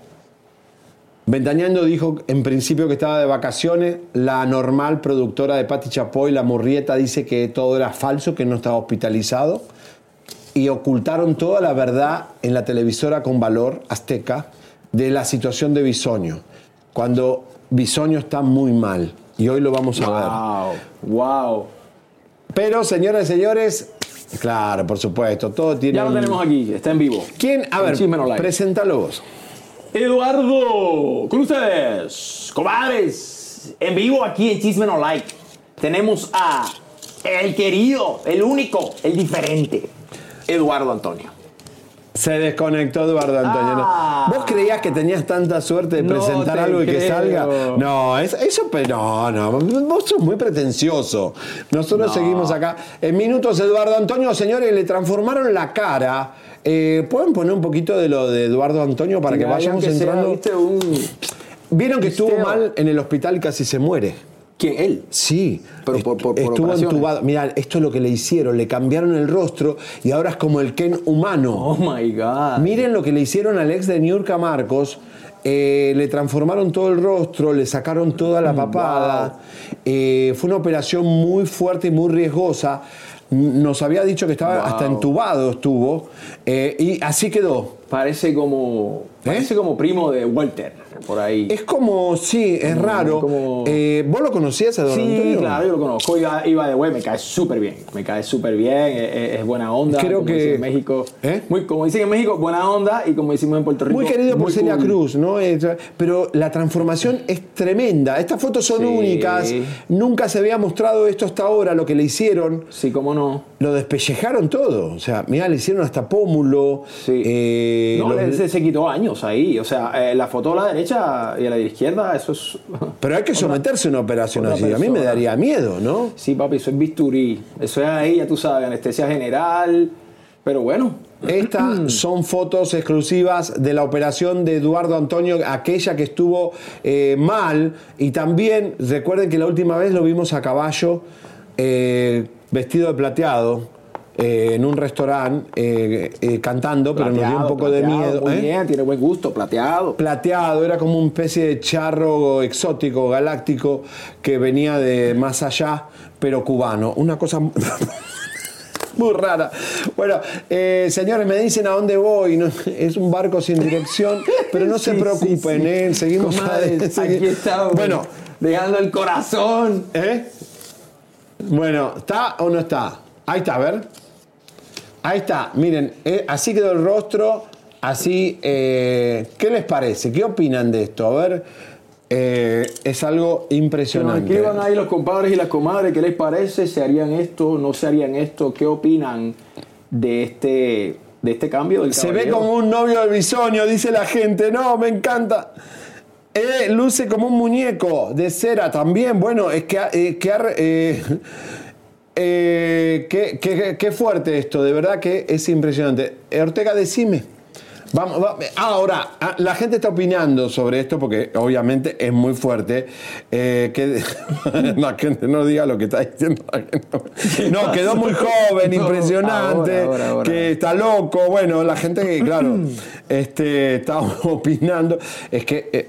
Ventañando dijo en principio que estaba de vacaciones. La normal productora de Pati Chapoy, la Murrieta, dice que todo era falso, que no estaba hospitalizado. Y ocultaron toda la verdad en la televisora con valor azteca de la situación de Bisonio. Cuando Bisonio está muy mal. Y hoy lo vamos a ver. Wow. Wow. Pero, señoras y señores, Claro, por supuesto. Todo tiene. Ya lo un- tenemos aquí, está en vivo. ¿Quién? A ver, preséntalo vos. Eduardo, con ustedes, comadres, en vivo aquí en Chisme No Like. Tenemos a el querido, el único, el diferente, Eduardo Antonio. Se desconectó Eduardo Antonio. Ah. ¿Vos creías que tenías tanta suerte de No presentar algo y que salga? No, es- eso, pero no, no. Vos sos muy pretencioso. Nosotros No. seguimos acá. En minutos, Eduardo Antonio, señores, le transformaron la cara. Eh, ¿Pueden poner un poquito de lo de Eduardo Antonio para que vayamos sea, entrando? Vieron que estuvo mal en el hospital y casi se muere. ¿Quién? ¿Él? Sí, Pero por- por- por estuvo operaciones. entubado. Mira, esto es lo que le hicieron, le cambiaron el rostro y ahora es como el Ken humano. Oh my God. Miren lo que le hicieron al ex de Niurka Marcos. eh, le transformaron todo el rostro, le sacaron toda la papada. Eh, fue una operación muy fuerte y muy riesgosa. Nos había dicho que estaba Wow. hasta entubado estuvo. eh, y así quedó. Parece como, parece como primo de Walter, por ahí. Es como, sí, es Como- raro. como- Eh, ¿Vos lo conocías, Eduardo Sí, Antonio? claro, yo lo conozco. Iba, iba de güey, me cae súper bien. Me cae súper bien, es, es- es buena onda. Creo como que- dicen en México. ¿Eh? Muy, como dicen en México, buena onda. Y como decimos en Puerto Rico. Muy querido por muy Celia cool. Cruz, ¿no? Eh, Pero la transformación es tremenda. Estas fotos son Sí. únicas. Nunca se había mostrado esto hasta ahora, lo que le hicieron. Sí, cómo no. Lo despellejaron todo. O sea, mirá, le hicieron hasta pómulo. Sí. eh, No, los- se, se quitó años ahí. O sea, eh, la foto a la derecha y a la izquierda, eso es. Pero hay que someterse a una operación así. A mí me daría miedo, ¿no? Sí, papi, eso es bisturí. Eso es ahí, ya tú sabes, anestesia general. Pero bueno. Estas son fotos exclusivas de la operación de Eduardo Antonio, aquella que estuvo eh, mal. Y también recuerden que la última vez lo vimos a caballo, eh, vestido de plateado, eh, en un restaurante, eh, eh, cantando, pero nos dio un Plateado, poco de miedo. Muy bien, tiene buen gusto, plateado. Plateado, era como una especie de charro exótico, galáctico, que venía de más allá, pero cubano. Una cosa muy rara. Bueno, eh, señores, me dicen a dónde voy. ¿no? Es un barco sin dirección, pero no se preocupen, sí, sí. ¿eh? seguimos adelante. aquí estamos. Bueno, Dejando el corazón. ¿eh? Bueno, ¿está o no está? Ahí está, a ver. Ahí está, miren, eh, así quedó el rostro, así, eh, ¿qué les parece? ¿Qué opinan de esto? A ver, eh, es algo Que impresionante. escriban ahí los compadres y las comadres, ¿qué les parece? ¿Se harían esto? ¿No se harían esto? ¿Qué opinan de este, de este cambio del Se ve como un novio de bisonio, dice la gente. No, me encanta. Eh, luce como un muñeco de cera también. Bueno, es que, que eh, qué, qué- qué fuerte esto, de verdad que es impresionante. Ortega, decime. Vamos, va- ahora, ah, la gente está opinando sobre esto porque obviamente es muy fuerte. eh, que la gente no diga lo que está diciendo la gente. No, quedó muy joven, No, impresionante, ahora, ahora, ahora. que está loco. Bueno, la gente que, claro, este, está opinando. Es que. eh,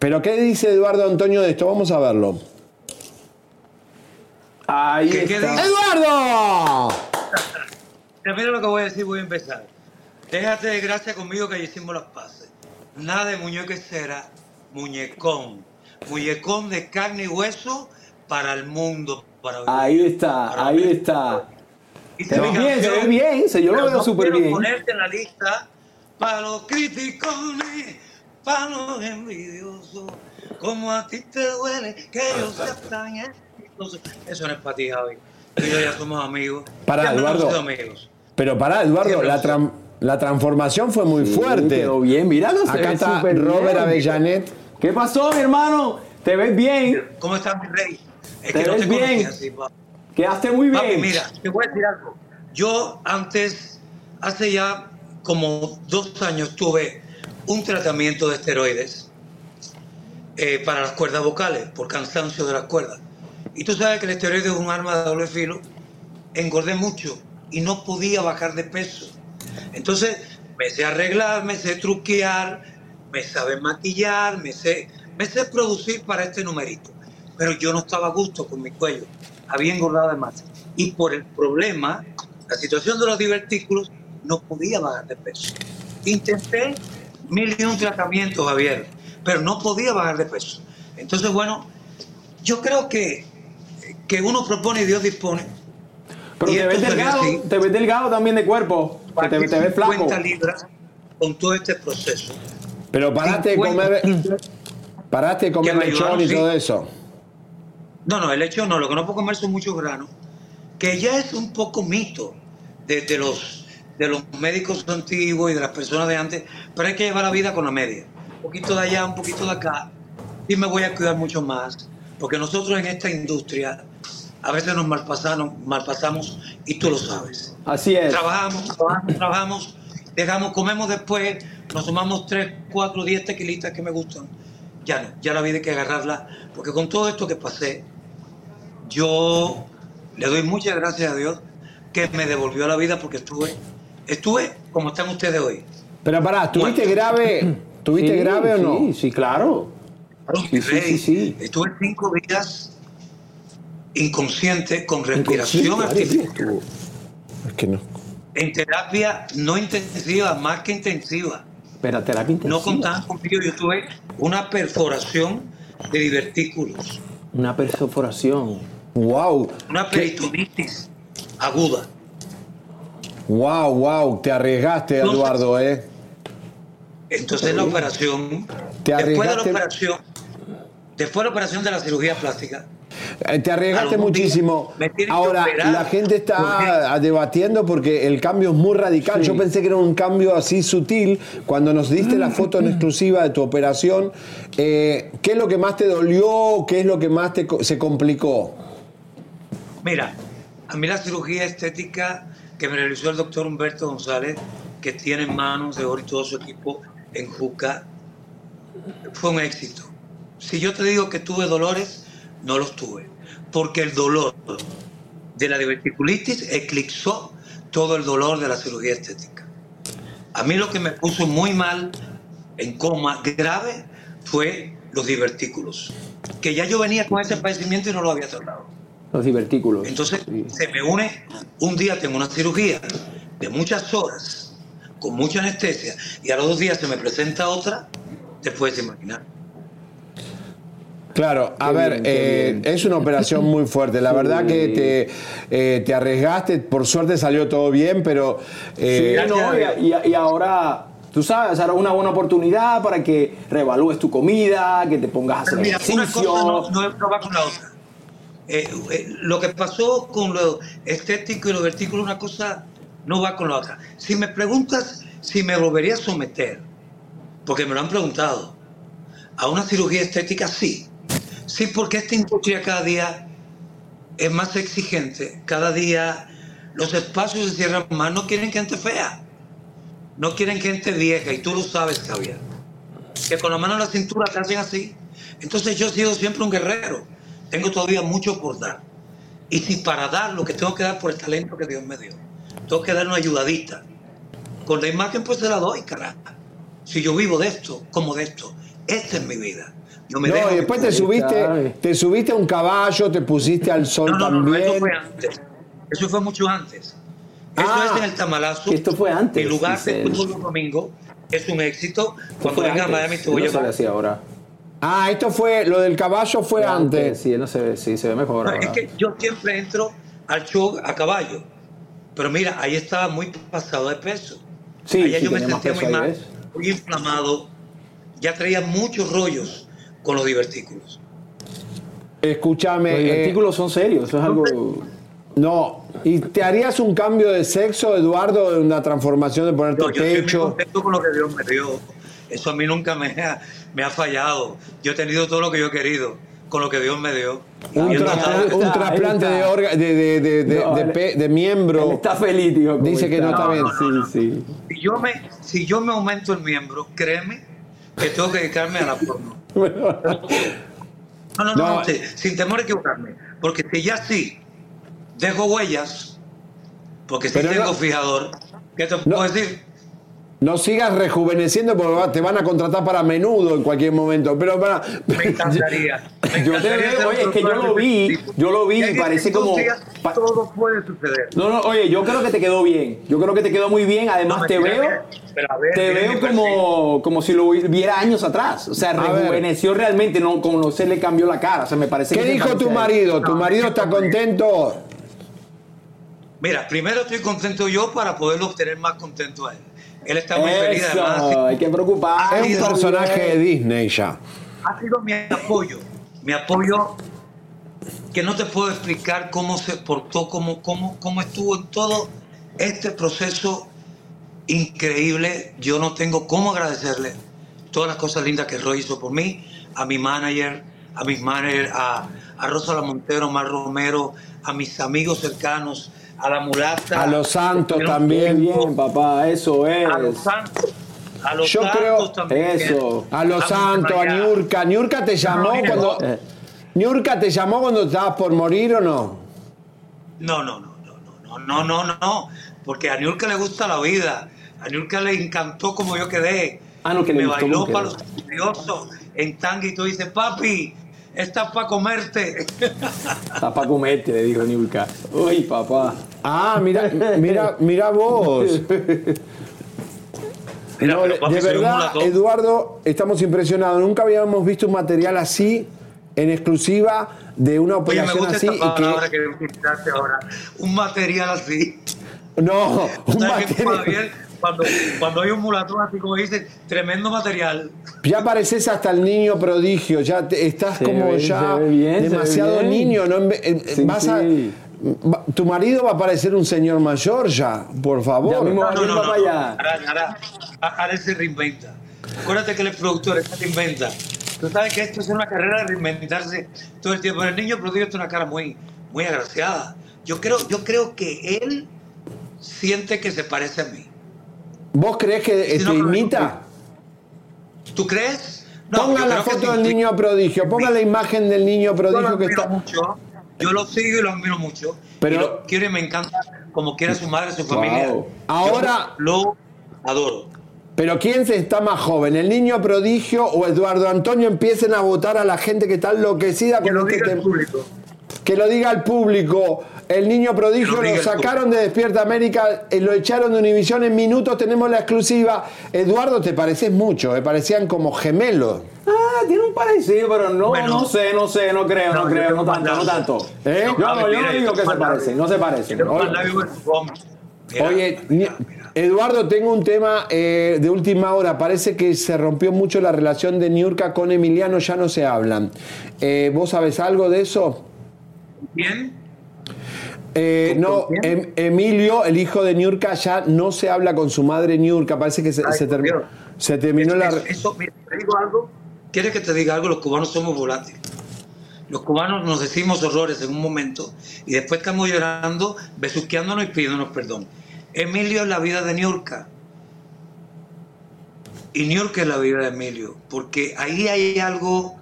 Pero, ¿qué dice Eduardo Antonio de esto? Vamos a verlo. Ahí ¿Qué- qué está. dice? ¡Eduardo! Mira, mira lo que voy a decir, voy a empezar. Déjate de gracia conmigo que ya hicimos las paces. Nada de muñeco y cera, muñecón. Muñecón de carne y hueso para el mundo. Para Ahí está, ahí está. Hice Se ve bien, se ve bien, se- yo lo veo no súper quiero bien. ponerte en la lista para los criticones, para los envidiosos. Como a ti te duele que yo sea tan exitoso. Eso no es para ti, Javi. Tú y yo ya somos amigos. No hemos Eduardo. amigos. Pero pará, Eduardo, la, la transformación fue muy Sí, fuerte. quedó bien, míralo, se Acá ve está Robert bien. Avellanet. ¿Qué pasó, mi hermano? ¿Te ves bien? ¿Cómo estás, mi rey? Es ¿Te que no ves te bien? así, pa. Quedaste muy bien. Papi, mira, te voy a decir algo. Yo antes, hace ya como dos años, tuve un tratamiento de esteroides eh, para las cuerdas vocales, por cansancio de las cuerdas. Y tú sabes que el esteroide es un arma de doble filo. Engordé mucho y no podía bajar de peso. Entonces me sé arreglar, me sé truquear, me sabe maquillar, me sé, me sé producir para este numerito. Pero yo no estaba a gusto con mi cuello. Había engordado de más. Y por el problema, la situación de los divertículos, no podía bajar de peso. Intenté mil y un tratamientos, Javier, pero no podía bajar de peso. Entonces, bueno, yo creo que, que uno propone y Dios dispone. Pero Y te ves delgado, te ves delgado también de cuerpo. que te, te ves flaco. 50 libras con todo este proceso. Pero paraste de 50 comer, paraste de comer lechón y sí. todo eso. No, no, el hecho no, lo que no puedo comer son muchos granos, que ya es un poco mito de, de los, de los médicos antiguos y de las personas de antes, pero hay que llevar la vida con la media. Un poquito de allá, un poquito de acá, y me voy a cuidar mucho más, porque nosotros en esta industria a veces nos malpasamos, malpasamos y tú lo sabes. Así es. Trabajamos, trabajamos, trabajamos, dejamos, comemos después, nos tomamos 3, 4, 10 tequilitas que me gustan. Ya no, ya la vida hay que agarrarla, porque con todo esto que pasé, yo le doy muchas gracias a Dios que me devolvió la vida porque estuve, estuve como están ustedes hoy. Pero pará, ¿tuviste Bueno. grave? ¿Tuviste Sí, grave o no? Sí, sí, claro. Sí, sí, sí, sí. Estuve cinco días inconsciente con respiración artificial. Es que no. En terapia no intensiva, más que intensiva. Pero terapia intensiva. No contaban conmigo, yo tuve una perforación de divertículos, Una perforación. Wow. una peritonitis aguda. Wow, wow. Te arriesgaste. Eduardo, ¿eh? Entonces la operación, Te después de la operación, después de la operación de la cirugía plástica, Te arriesgaste muchísimo. Ahora, operar. la gente ¿Por está debatiendo porque el cambio es muy radical. Sí. Yo pensé que era un cambio así sutil. Cuando nos diste la foto en exclusiva de tu operación, eh, ¿qué es lo que más te dolió? ¿Qué es lo que más te, se complicó? Mira, a mí la cirugía estética que me realizó el doctor Humberto González, que tiene en manos de oro y todo su equipo en Juca, fue un éxito. Si yo te digo que tuve dolores, no los tuve, porque el dolor de la diverticulitis eclipsó todo el dolor de la cirugía estética. A mí lo que me puso muy mal, en coma grave, fue los divertículos, que ya yo venía con ese padecimiento y no lo había tratado. Los divertículos. Entonces se me une, un día tengo una cirugía de muchas horas, con mucha anestesia, y a los dos días se me presenta otra, te puedes imaginar. Claro, a Qué ver, bien, eh, es una operación muy fuerte. La Sí. verdad que te, eh, te arriesgaste, por suerte salió todo bien, pero... eh, Sí, no, y, y- y ahora, tú sabes, ahora una buena oportunidad para que reevalúes tu comida, que te pongas a hacer Mira, una ejercicio. cosa no, no- no va con la otra. Eh, eh, lo que pasó con lo estético y lo vertículo, una cosa no va con la otra. Si me preguntas si me volvería a someter, porque me lo han preguntado, a una cirugía estética, sí. Sí, porque esta industria cada día es más exigente, cada día los espacios se cierran más, no quieren gente fea, no quieren gente vieja, y tú lo sabes, Javier que con la mano en la cintura te hacen así. Entonces yo he sido siempre un guerrero. Tengo todavía mucho por dar. Y si para dar lo que tengo que dar por el talento que Dios me dio, tengo que dar una ayudadita. Con la imagen pues se la doy, carajo. Si yo vivo de esto, como de esto, esta es mi vida. Me no, dejo y después te subiste, te subiste a un caballo, te pusiste al sol No, no, no, no, también. eso fue antes. Eso fue mucho antes. Eso Ah, es en el Tamalazo. esto fue antes, El lugar de los domingos es un éxito. Cuando venga a. Miami te voy a llevar. ahora. Ah, esto fue, lo del caballo fue antes. Sí, no se ve, sí, se ve mejor No, ahora. es que yo siempre entro al show a caballo. Pero mira, ahí estaba muy pasado de peso. Sí, Allá sí, yo me sentía muy mal, ¿ves? muy inflamado. Ya traía muchos rollos con los divertículos. Escúchame. Los eh, divertículos son serios, eso es algo... no, ¿y te harías un cambio de sexo, Eduardo, de una transformación de ponerte No, yo estoy muy pecho? contento con lo que Dios me dio. Eso a mí nunca me ha, me ha fallado. Yo he tenido todo lo que yo he querido con lo que Dios me dio. Un, trasplante- tratado- un trasplante de, orga- de, de, de, de- No, de él- pe- de miembro. Él está feliz, tío. Dice que no está bien. Sí, sí. Si yo, me, si yo me aumento el miembro, créeme que tengo que dedicarme a la porno. No, no, no, No. no, sí, sin temor a equivocarme. Porque si ya sí dejo huellas, porque si Pero tengo no- fijador, ¿qué te puedo decir? No sigas rejuveneciendo porque te van a contratar para menudo en cualquier momento. Pero para. Me encantaría. me Yo te veo, oye, es que yo lo vi, yo lo vi Y parece como... Todo puede suceder. No, no, oye, yo creo que te quedó bien. Yo creo que te quedó muy bien. Además, No, te veo, pero a ver, te veo como, como si lo viera años atrás. O sea, A ver. rejuveneció realmente, no, como no se le cambió la cara. O sea, me parece ¿Qué que dijo parece tu marido? ¿Tu No, marido está contento? Mira, primero estoy contento yo para poderlo obtener más contento a él. Él está muy feliz Eso, además. hay que preocuparse. Es un personaje de Disney ya. Ha sido mi apoyo. Mi apoyo que no te puedo explicar cómo se portó, cómo, cómo, cómo estuvo en todo este proceso increíble. Yo no tengo cómo agradecerle todas las cosas lindas que Roy hizo por mí, a mi manager, a mis managers, a, a Rosa Montero, Mar Romero, a mis amigos cercanos, a la mulata. A los santos también. Bien, papá, eso es. A los santos. A los Yo creo eso. A los santos, a Niurka. Niurka te llamó cuando. Niurka te llamó cuando estabas por morir o no? No, no, no, no, no, no, no, no. Porque a Niurka le gusta la vida. A Niurka le encantó como yo quedé. Ah, no, que me bailó para los curiosos en tango y todo. Dice, papi, estás para comerte. Está para comerte, le dijo Niurka. Uy, papá. Ah, mira, mira, mira vos. Mira, No, pero de, papi, verdad. Eduardo, estamos impresionados. Nunca habíamos visto un material así, en exclusiva, de una Oye, me operación gusta así. esta palabra que, que ahora. Un material así. no, un ¿Sabes qué, material. Cuando, cuando hay un mulatón así como dicen, tremendo material. Ya pareces hasta el niño prodigio, ya te- estás Se como ve- ya bien, demasiado niño. ¿no? Sí, vas a- sí. va- tu marido va a parecer un señor mayor ya, por favor. Ya mismo No, va no, no, no. allá. Ahora, ahora, ahora él se reinventa. Acuérdate que él es productor, él se reinventa. Tú sabes que esto es una carrera de reinventarse todo el tiempo. El niño prodigio es una cara muy, muy agraciada. Yo creo, yo creo que él siente que se parece a mí. ¿Vos crees que pero- imita? ¿Tú crees? No, Ponga yo la que foto del niño prodigio, ponga la imagen del niño Yo lo prodigio que admiro está. mucho. Yo lo sigo y lo admiro mucho. Pero- Y lo quiero y me encanta como quiera su madre, su familia. Wow. Ahora- Yo lo adoro. Pero ¿quién se está más joven, el niño prodigio o Eduardo Antonio? Empiecen a votar a la gente que está enloquecida Que con lo este diga el público. Que lo diga el público. El niño prodigio lo sacaron de Despierta América, eh, lo echaron de Univisión en minutos, tenemos la exclusiva. Eduardo, te pareces mucho, me parecían como gemelos. Ah, tiene un parecido, pero no, Bueno. no sé, no sé, no creo, no, creo, no tanto, no tanto. ¿Eh? Yo no, yo no digo que se parecen, no se parecen. Oye. Mira, mira. Eduardo, tengo un tema eh, de última hora. Parece que se rompió mucho la relación de Niurka con Emiliano, ya no se hablan. Eh, ¿Vos sabés algo de eso? ¿Quién? Eh, ¿Con- no? Em- Emilio, el hijo de Niurka, ya no se habla con su madre Niurka. Parece que se, Ay, se terminó, Dios. se terminó Eso- la. eso- eso, mira, te digo algo. ¿Quieres que te diga algo? Los cubanos somos volátiles. Los cubanos nos decimos horrores en un momento y después estamos llorando, besuqueándonos y pidiéndonos perdón. Emilio es la vida de Niurka. Y Niurka es la vida de Emilio. Porque ahí hay algo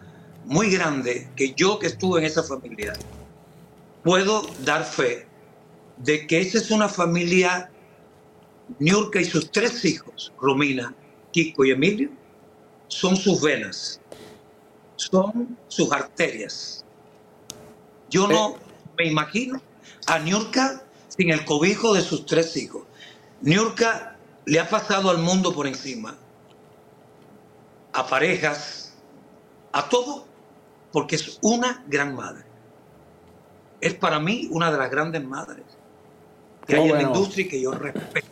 muy grande que yo que estuve en esa familia puedo dar fe de que esa es una familia, Niurka y sus tres hijos, Romina, Kiko y Emilio, son sus venas, son sus arterias. Yo no me imagino a Niurka sin el cobijo de sus tres hijos. Niurka le ha pasado al mundo por encima, a parejas, a todo, porque es una gran madre. Es para mí una de las grandes madres que hay en la industria y que yo respeto.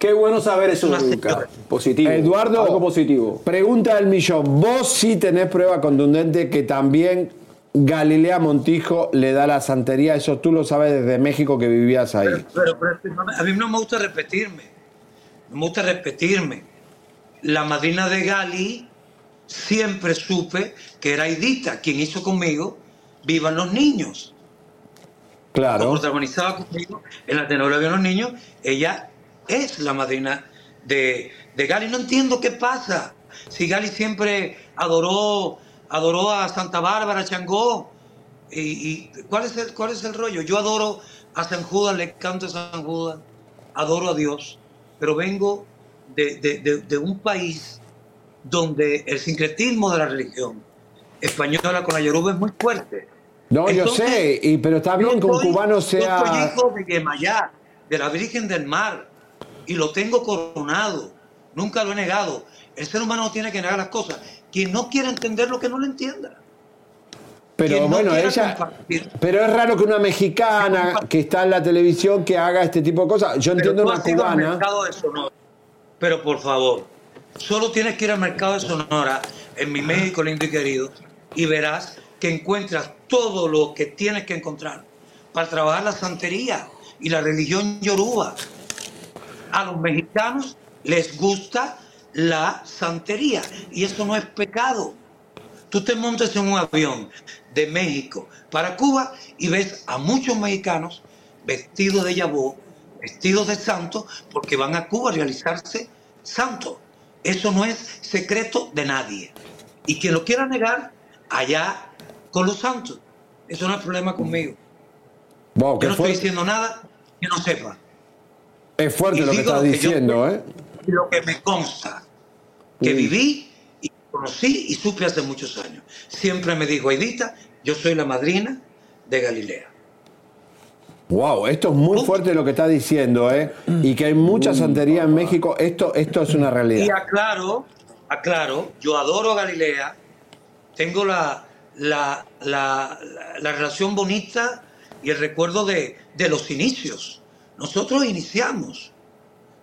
Qué bueno saber eso, Niurka. Positivo. Eduardo, Algo positivo. pregunta del millón. Vos sí tenés prueba contundente que también Galilea Montijo le da la santería, eso tú lo sabes desde México que vivías ahí. Pero, no a mí no me gusta repetirme. Me gusta repetirme. La madrina de Gali siempre supe que era Idita, quien hizo conmigo Vivan los Niños. Claro. protagonizaba conmigo en la telenovela Vivan los Niños. Ella es la madrina de, de Gali. No entiendo qué pasa. Si Gali siempre adoró, adoró a Santa Bárbara, Changó. Y, y ¿cuál, es el, ¿Cuál es el rollo? Yo adoro a San Judas, le canto a San Judas, adoro a Dios, pero vengo de, de- de- de un país donde el sincretismo de la religión española con la yoruba es muy fuerte. No, yo sé, y, pero está bien que un cubano Yo soy sea... hijo de Yemayá, de la Virgen del Mar, y lo tengo coronado. Nunca lo he negado. El ser humano no tiene que negar las cosas. Quien no quiera entender lo que no le entienda. Pero no bueno, ella... compartir. Pero es raro que una mexicana que está en la televisión que haga este tipo de cosas. Yo Pero entiendo una cubana... mercado de Sonora. Pero por favor, solo tienes que ir al mercado de Sonora, en mi México lindo y querido, y verás que encuentras todo lo que tienes que encontrar para trabajar la santería y la religión yoruba. A los mexicanos les gusta la santería y eso no es pecado. Tú te montas en un avión de México para Cuba y ves a muchos mexicanos vestidos de yabó, vestidos de santo, porque van a Cuba a realizarse santos. Eso no es secreto de nadie. Y quien lo quiera negar, allá con los santos. Eso no es problema conmigo. Wow, Yo no estoy diciendo nada que no sepa. Es fuerte y lo que estás lo que yo diciendo. ¿eh? Y lo que me consta, que Mm. viví y conocí y supe hace muchos años. Siempre me dijo, Aidita, yo soy la madrina de Galilea. Wow, esto es muy fuerte lo que estás diciendo, ¿eh? Y que hay mucha santería en México. Esto, esto es una Y realidad. aclaro, aclaro, yo adoro a Galilea, tengo la, la, la, la- la relación bonita y el recuerdo de, de los inicios. Nosotros iniciamos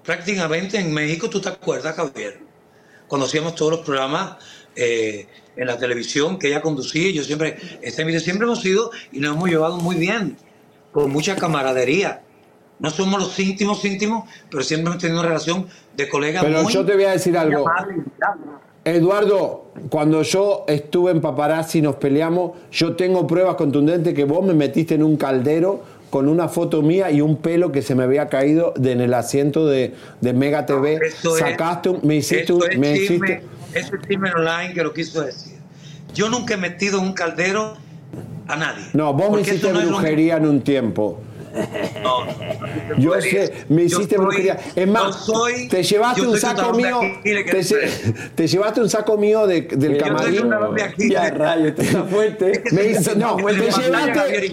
prácticamente en México, ¿tú te acuerdas, Javier? Cuando hacíamos todos los programas eh, en la televisión que ella conducía, yo siempre, este video siempre hemos sido y nos hemos llevado muy bien, con mucha camaradería. No somos los íntimos íntimos, pero siempre hemos tenido una relación de colegas Pero muy yo te voy a decir algo. Eduardo, cuando yo estuve en Paparazzi y nos peleamos, yo tengo pruebas contundentes que vos me metiste en un caldero con una foto mía y un pelo que se me había caído de en el asiento de, de Mega TV. Es- Sacaste, un- me hiciste, un- es me hiciste, eso es online que lo quiso decir. Yo nunca he metido en un caldero a nadie. no, vos me hiciste no es brujería en un tiempo. No, no, Yo sé, me Yo hiciste soy- brujería. Es más, soy- te llevaste un saco mío, te, te llevaste un saco mío de- del Yo camarín. de. Ya, rayo, esto está fuerte. Me no, Lo que te Javier llevaste.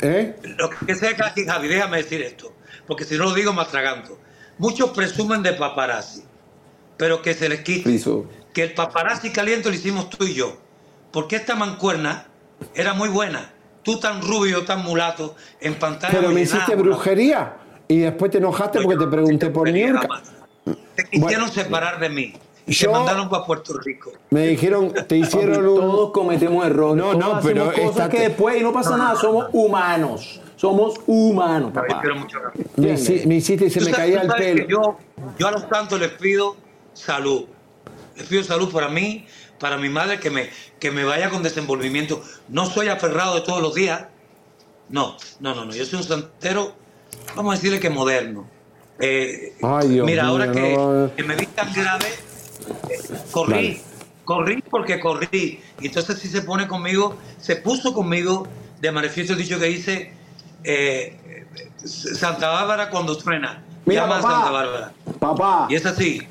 ¿Eh? Lo que sea que Javi, déjame decir esto, porque si no lo digo me atraganto. Muchos presumen de paparazzi, pero que se les quite. Que el paparazzi caliente lo hicimos tú y yo. Porque esta mancuerna era muy buena. Tú tan rubio, tan mulato, en pantalla. Pero me hiciste brujería y después te enojaste porque te pregunté por Niurka. Te quisieron separar de mí. Y Yo- te mandaron para Puerto Rico. Me dijeron, te hicieron un. Todos cometemos errores. No, Todos no, pero cosas esta- que después y no pasa nada. Somos humanos. Somos humanos, papá. mucho. Me, me hiciste y se me caía el pelo. Yo, yo a los tantos les pido salud. Les pido salud para mí, para mi madre, que me, que me vaya con desenvolvimiento. No soy aferrado de todos los días. No, no, no, no. Yo soy un santero, vamos a decirle que moderno. Eh, Ay, Dios mira, ahora que, no. que me vi tan grave, corrí. Corrí porque corrí. Y entonces si se pone conmigo, se puso conmigo de manifiesto el dicho que dice eh, Santa Bárbara cuando truena. Mira, Llama papá. a Santa Bárbara. Papá, Y es así.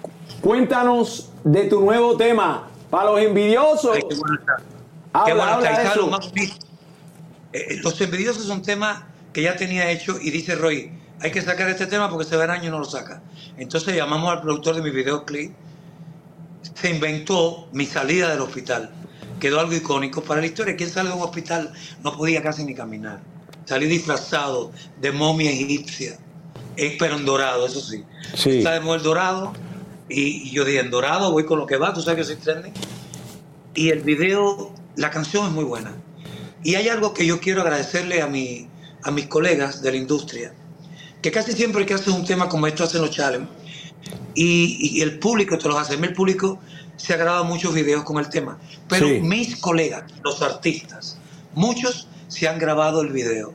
cuéntanos de tu nuevo tema. Para los envidiosos. Ay, qué bueno está. Qué bueno habla eso. más. Eh, los envidiosos son temas que ya tenía hecho y dice Roy, hay que sacar este tema porque se va el año y no lo saca. Entonces llamamos al productor de mi videoclip, se inventó mi salida del hospital. Quedó algo icónico para la historia. ¿Quién sale de un hospital? No podía casi ni caminar. Salí disfrazado de momia egipcia, eh, pero en dorado, eso sí. Sí. Está el dorado y, y yo dije, en dorado voy con lo que va, tú sabes que soy trending. Y el video, la canción es muy buena. Y hay algo que yo quiero agradecerle a, mi, a mis colegas de la industria, que casi siempre que hacen un tema como esto hacen los challenge, y, y el público te los hace. El público se ha grabado muchos videos con el tema, pero Sí. mis colegas, los artistas, muchos se han grabado el video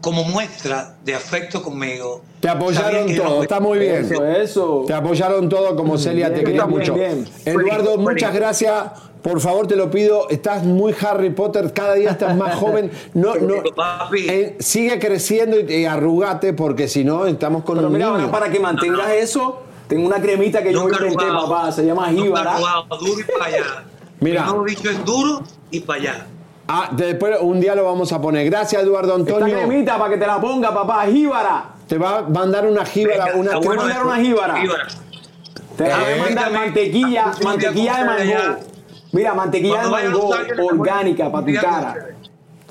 como muestra de afecto conmigo. Te apoyaron no todo, está muy bien. Eso, eso. Te apoyaron todo como Celia, te bien, quería bien, mucho. bien. Eduardo, muchas gracias. Por favor, te lo pido. Estás muy Harry Potter, cada día estás más joven. No, no, eh, sigue creciendo y, y arrugate porque si no estamos con Pero un mira, niño. para que mantengas eso, tengo una cremita que yo Nunca inventé, arrugado. papá. Se llama Jíbara. duro y para allá. Mira. Mi nuevo dicho es duro y para allá. Ah, después un día lo vamos a poner. Gracias, Eduardo Esta Antonio. cremita para que te la ponga, papá. Jíbara. Te va a mandar una jíbara, Venga, una Te voy a bueno mandar una jíbara. Jíbara. Te voy a mandar mantequilla, mantequilla de allá. Mira, mantequilla de Cuando a- orgánica para tu cara.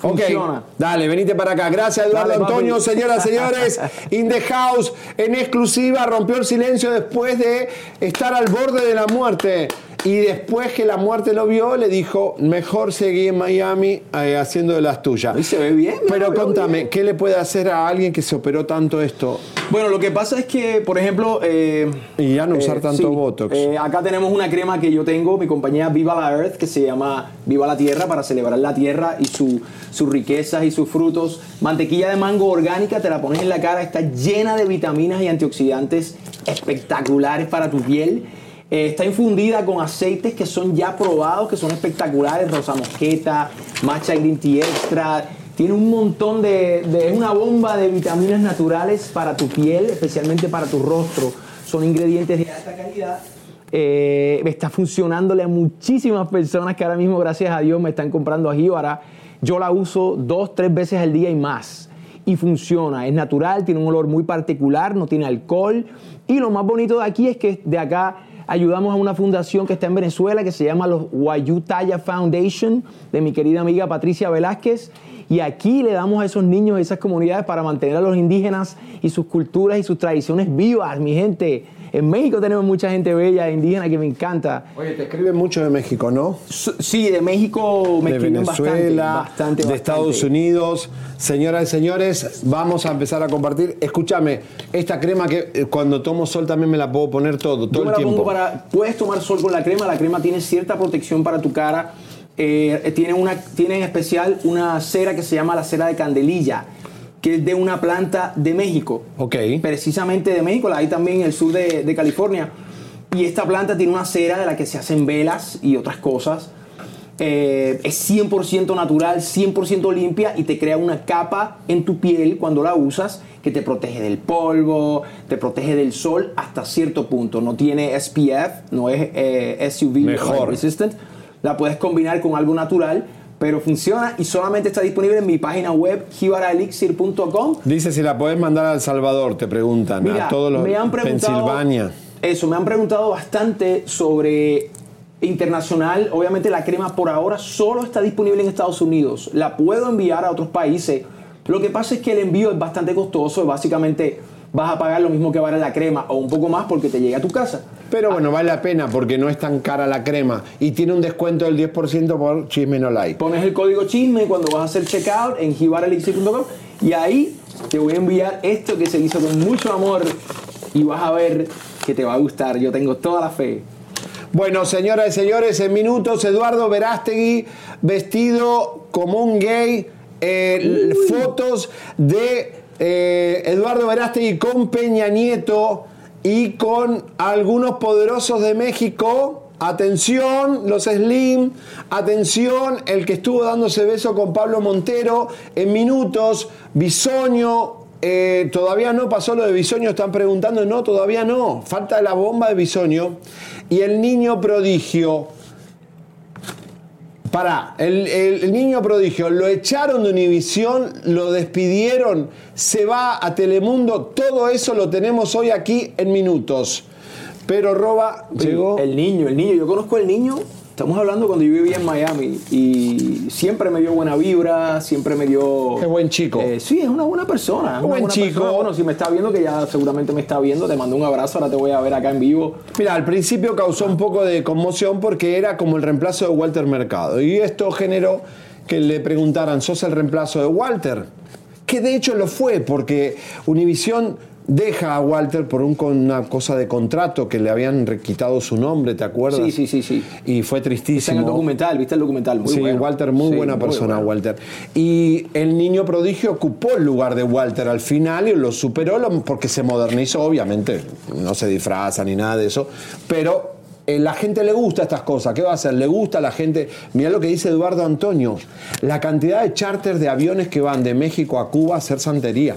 Ustedes. Ok, Funciona. dale, venite para acá. Gracias, Eduardo Dale, papi. Antonio. Señoras, señores, In the House, en exclusiva, rompió el silencio después de estar al borde de la muerte. Y después que la muerte lo vio, le dijo, mejor seguí en Miami eh, haciendo de las tuyas. Ahí se ve bien. Pero contame, bien. ¿qué le puede hacer a alguien que se operó tanto esto? Bueno, lo que pasa es que, por ejemplo... eh, Y ya no usar eh, tanto sí, Botox. eh, acá tenemos una crema que yo tengo, mi compañía Viva la Earth, que se llama Viva la Tierra, para celebrar la tierra y su- sus riquezas y sus frutos. Mantequilla de mango orgánica, te la pones en la cara, está llena de vitaminas y antioxidantes espectaculares para tu piel. Eh, está infundida con aceites que son ya probados, que son espectaculares, rosa mosqueta, matcha green tea extra. Tiene un montón de, Es una bomba de vitaminas naturales para tu piel, especialmente para tu rostro. Son ingredientes de alta calidad. Eh, está funcionándole a muchísimas personas que ahora mismo, gracias a Dios, me están comprando a Jíbara. Yo la uso dos, tres veces al día y más. Y funciona, es natural, tiene un olor muy particular, no tiene alcohol. Y lo más bonito de aquí es que de acá ayudamos a una fundación que está en Venezuela que se llama los Guayutaya Foundation, de mi querida amiga Patricia Velázquez. Y aquí le damos a esos niños y esas comunidades para mantener a los indígenas y sus culturas y sus tradiciones vivas, mi gente. En México tenemos mucha gente bella indígena que me encanta. Oye, te escriben mucho de México, ¿no? Sí, de México me de escriben Venezuela, bastante, bastante, de bastante. Estados Unidos. Señoras y señores, vamos a empezar a compartir. Escúchame, esta crema que eh, cuando tomo sol también me la puedo poner todo, todo Yo el la tiempo. pongo para. Puedes tomar sol con la crema. La crema tiene cierta protección para tu cara. Eh, tiene, una, tiene en especial una cera que se llama la cera de candelilla, que es de una planta de México. Ok. Precisamente de México, la hay también en el sur de, de California. Y esta planta tiene una cera de la que se hacen velas y otras cosas. Eh, es 100% natural, 100% limpia y te crea una capa en tu piel cuando la usas que te protege del polvo, te protege del sol hasta cierto punto. No tiene SPF, no es eh, SUV Mejor. resistant. La puedes combinar con algo natural, pero funciona y solamente está disponible en mi página web jibaraelixir.com. Dice si la podés mandar a El Salvador, te preguntan. Mira, a todos los me han preguntado, Pensilvania. Eso, me han preguntado bastante sobre internacional. Obviamente la crema por ahora solo está disponible en Estados Unidos. La puedo enviar a otros países. Lo que pasa es que el envío es bastante costoso. Básicamente vas a pagar lo mismo que vale la crema o un poco más porque te llega a tu casa. Pero bueno, vale la pena porque no es tan cara la crema y tiene un descuento del 10% por chisme no like. Pones el código chisme cuando vas a hacer checkout en jibarelixir.com y ahí te voy a enviar esto que se hizo con mucho amor y vas a ver que te va a gustar. Yo tengo toda la fe. Bueno, señoras y señores, en minutos, Eduardo Verástegui vestido como un gay. eh, fotos de eh, Eduardo Verástegui con Peña Nieto y con algunos poderosos de México. Atención, los Slim. Atención, el que estuvo dándose beso con Pablo Montero. En minutos, Bisoño. eh, todavía no pasó lo de Bisoño, están preguntando. No, todavía no. Falta la bomba de Bisoño. Y el niño prodigio. Pará, el, el- el niño prodigio lo echaron de Univisión, lo despidieron, se va a Telemundo, todo eso lo tenemos hoy aquí en minutos. Pero Roba llegó. El niño, el niño. Yo conozco al niño. Estamos hablando cuando yo vivía en Miami y siempre me dio buena vibra, siempre me dio. Qué buen chico. Eh, sí, es una buena persona. es una Buen buena chico. persona. Bueno, si me está viendo, que ya seguramente me está viendo, te mando un abrazo. Ahora te voy a ver acá en vivo. Mira, al principio causó un poco de conmoción porque era como el reemplazo de Walter Mercado. Y esto generó que le preguntaran, ¿sos el reemplazo de Walter? Que de hecho lo fue, porque Univisión deja a Walter por un, una cosa de contrato que le habían quitado su nombre, ¿te acuerdas? Sí, sí, sí, sí. Y fue Está tristísimo. en el documental, ¿viste el documental? Muy sí, bueno. Walter, muy Sí, buena muy persona, bueno. Walter. Y el niño prodigio ocupó el lugar de Walter al final y lo superó porque se modernizó, obviamente. No se disfraza ni nada de eso. Pero eh, la gente le gusta estas cosas. ¿Qué va a hacer? Le gusta a la gente. Mirá lo que dice Eduardo Antonio. La cantidad de charters de aviones que van de México a Cuba a hacer santería.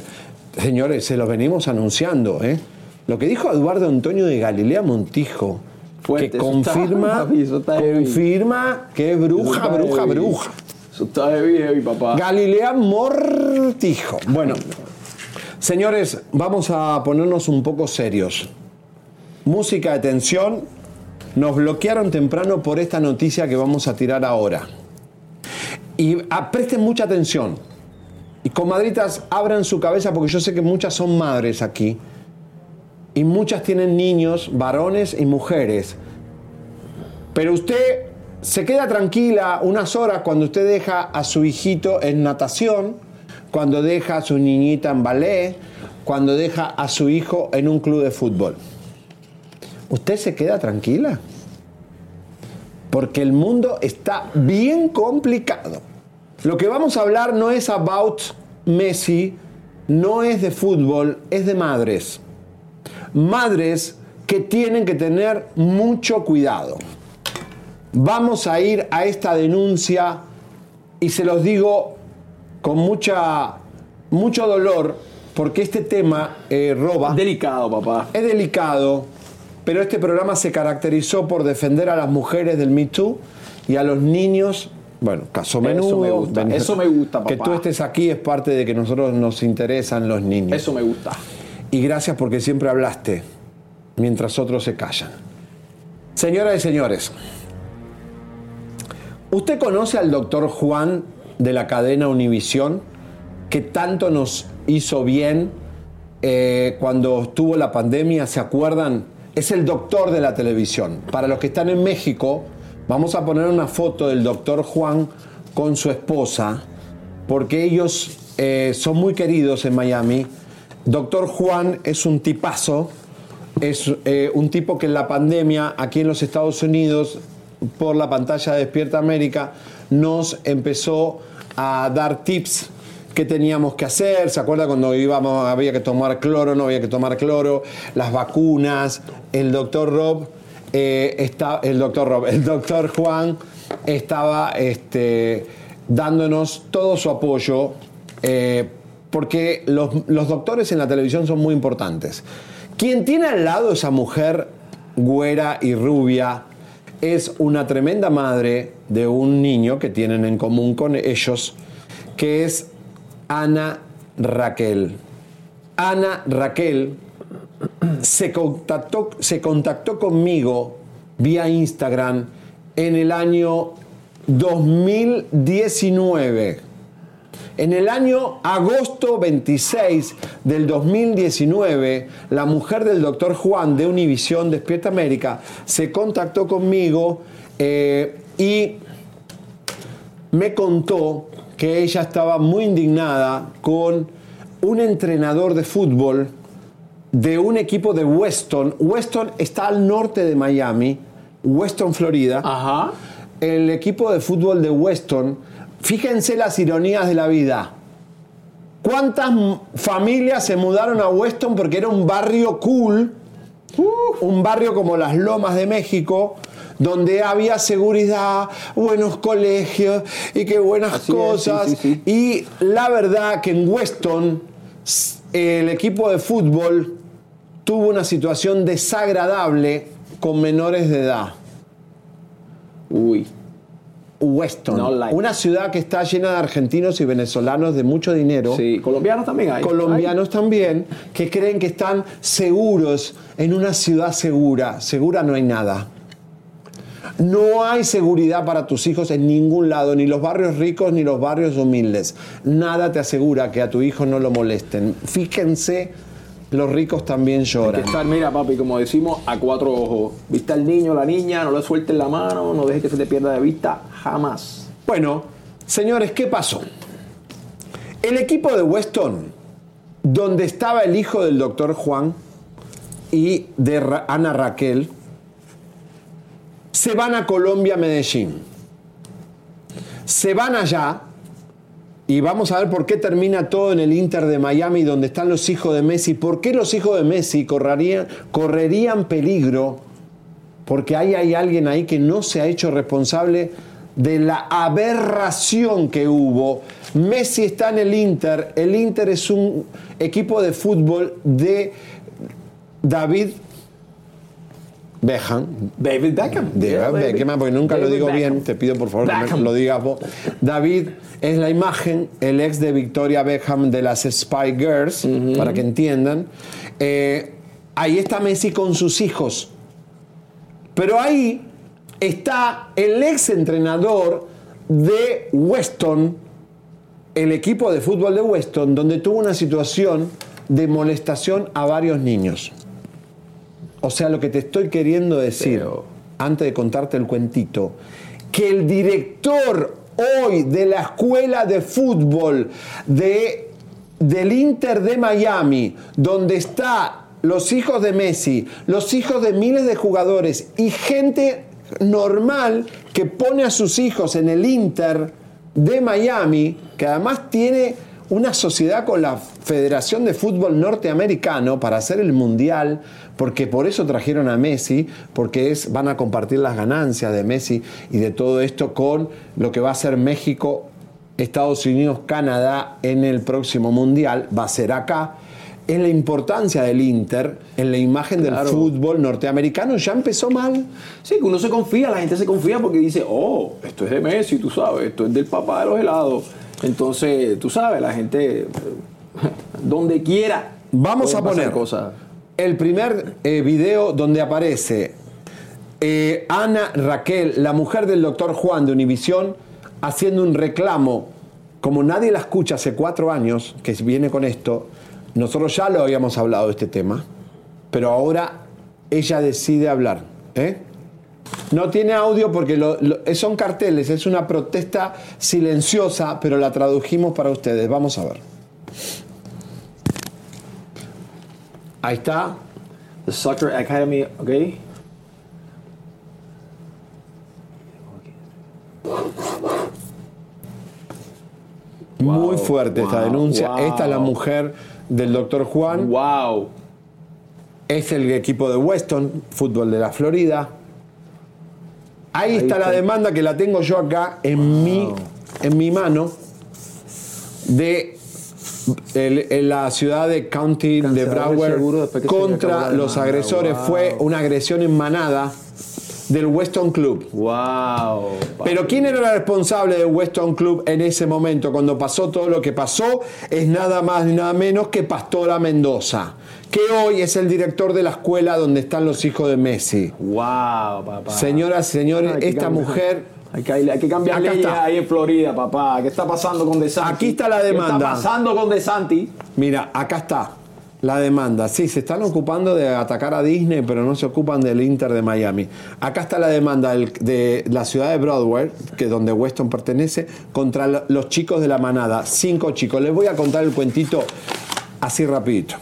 Señores, se los venimos anunciando, ¿eh? Lo que dijo Eduardo Antonio de Galilea Montijo, Fuerte, que confirma, está confirma que es bruja, bruja, bruja. Eso está heavy, heavy, papá. Galilea Mortijo. Bueno, señores, vamos a ponernos un poco serios. Música de tensión. Nos bloquearon temprano por esta noticia que vamos a tirar ahora. Y ah, presten mucha atención. Y comadritas, abran su cabeza porque yo sé que muchas son madres aquí. Y muchas tienen niños, varones y mujeres. Pero usted se queda tranquila unas horas cuando usted deja a su hijito en natación, cuando deja a su niñita en ballet, cuando deja a su hijo en un club de fútbol. ¿Usted se queda tranquila? Porque el mundo está bien complicado. Lo que vamos a hablar no es about Messi, no es de fútbol, es de madres. Madres que tienen que tener mucho cuidado. Vamos a ir a esta denuncia y se los digo con mucha, mucho dolor porque este tema eh, roba. Delicado, papá. Es delicado, pero este programa se caracterizó por defender a las mujeres del Me Too y a los niños. Bueno, caso Eso menudo. me gusta, ven- eso me gusta, Que papá. tú estés aquí es parte de que nosotros nos interesan los niños. Eso me gusta. Y gracias porque siempre hablaste mientras otros se callan. Señoras y señores, ¿usted conoce al doctor Juan de la cadena Univisión que tanto nos hizo bien eh, cuando estuvo la pandemia? ¿Se acuerdan? Es el doctor de la televisión. Para los que están en México, vamos a poner una foto del doctor Juan con su esposa, porque ellos eh, son muy queridos en Miami. Doctor Juan es un tipazo, es eh, un tipo que en la pandemia aquí en los Estados Unidos, por la pantalla de Despierta América, nos empezó a dar tips que teníamos que hacer. ¿Se acuerda cuando íbamos, había que tomar cloro, no había que tomar cloro? Las vacunas, el doctor Rob, eh, el doctor el doctor Juan estaba este, dándonos todo su apoyo. eh, porque los, los doctores en la televisión son muy importantes. Quien tiene al lado esa mujer güera y rubia es una tremenda madre de un niño que tienen en común con ellos, que es Ana Raquel. Ana Raquel se contactó, se contactó conmigo vía Instagram en el año 2019. En el año agosto 26 del 2019, la mujer del doctor Juan de Univisión Despierta América se contactó conmigo eh, y me contó que ella estaba muy indignada con un entrenador de fútbol de un equipo de Weston. Weston está al norte de Miami, Weston, Florida. Ajá. El equipo de fútbol de Weston, fíjense las ironías de la vida. ¿Cuántas familias se mudaron a Weston porque era un barrio cool? Un barrio como las Lomas de México, donde había seguridad, buenos colegios y qué buenas Así es, cosas. sí, sí, Y la verdad que en Weston el equipo de fútbol tuvo una situación desagradable con menores de edad. Uy. Weston, No like. una ciudad que está llena de argentinos y venezolanos de mucho dinero. Sí, colombianos también hay. Colombianos también, que creen que están seguros en una ciudad segura. Segura no hay nada. No hay seguridad para tus hijos en ningún lado, ni los barrios ricos ni los barrios humildes. Nada te asegura que a tu hijo no lo molesten. Fíjense, los ricos también Hay que lloran. estar, mira, papi, como decimos, a cuatro ojos. Viste al niño, la niña, no le sueltes la mano, no dejes que se te pierda de vista jamás. Bueno, Señores, ¿qué pasó? El equipo de Weston, donde estaba el hijo del doctor Juan y de Ra- Ana Raquel, se van a Colombia, Medellín. Se van allá y vamos a ver por qué termina todo en el Inter de Miami, donde están los hijos de Messi. ¿Por qué los hijos de Messi correrían, correrían peligro? Porque ahí hay alguien ahí que no se ha hecho responsable de la aberración que hubo. Messi está en el Inter. El Inter es un equipo de fútbol de David Beckham. David Beckham. Baby. Beckham, porque nunca lo David digo Beckham. bien. Te pido por favor que Beckham. me lo digas vos. David es la imagen, el ex de Victoria Beckham de las Spy Girls, para que entiendan. Eh, ahí está Messi con sus hijos. Pero ahí está el ex entrenador de Weston, el equipo de fútbol de Weston, donde tuvo una situación de molestación a varios niños. O sea, lo que te estoy queriendo decir, antes de contarte el cuentito, que el director hoy de la escuela de fútbol de, del Inter de Miami, donde está los hijos de Messi, los hijos de miles de jugadores y gente normal que pone a sus hijos en el Inter de Miami, que además tiene una sociedad con la Federación de Fútbol Norteamericano para hacer el Mundial, porque por eso trajeron a Messi, porque es, van a compartir las ganancias de Messi y de todo esto con lo que va a ser México, Estados Unidos, Canadá en el próximo Mundial, va a ser acá. Es la importancia del Inter en la imagen del fútbol norteamericano. Ya empezó mal. Sí, que uno se confía, la gente se confía porque dice, oh, esto es de Messi, tú sabes, esto es del papá de los helados. Entonces, tú sabes, la gente, donde quiera. Vamos a poner cosas. el primer eh, video donde aparece eh, Ana Raquel, la mujer del doctor Juan de Univisión, haciendo un reclamo. Como nadie la escucha hace cuatro años, que viene con esto, nosotros ya lo habíamos hablado de este tema, pero ahora ella decide hablar. ¿eh? No tiene audio porque lo- lo- son carteles, es una protesta silenciosa, pero la tradujimos para ustedes. Vamos a ver. Ahí está. The Soccer Academy, ¿ok? Muy fuerte esta denuncia. wow. Esta es la mujer del doctor Juan. Wow. Es el equipo de Weston, fútbol de la Florida. Ahí, Ahí está, la demanda que la tengo yo acá en, mi, en mi mano de el- en la ciudad de County de Cancelar Broward seguro contra los agresores. Wow. Fue una agresión en manada del Weston Club. Wow. Pero ¿quién era el responsable del Weston Club en ese momento, cuando pasó todo lo que pasó? Es nada más ni nada menos que Pastora Mendoza, que hoy es el director de la escuela donde están los hijos de Messi. Wow, papá. Señoras y señores, esta mujer... Hay que, hay que cambiar Acá leyes está. ahí en Florida, papá. ¿Qué está pasando con DeSanti? Aquí está la ¿Qué demanda. está pasando con DeSanti? Mira, acá está la demanda. Sí, se están ocupando de atacar a Disney, pero no se ocupan del Inter de Miami. Acá está la demanda de la ciudad de Broadway, que es donde Weston pertenece, contra lo- los chicos de la manada. Cinco chicos. Les voy a contar el cuentito así rapidito.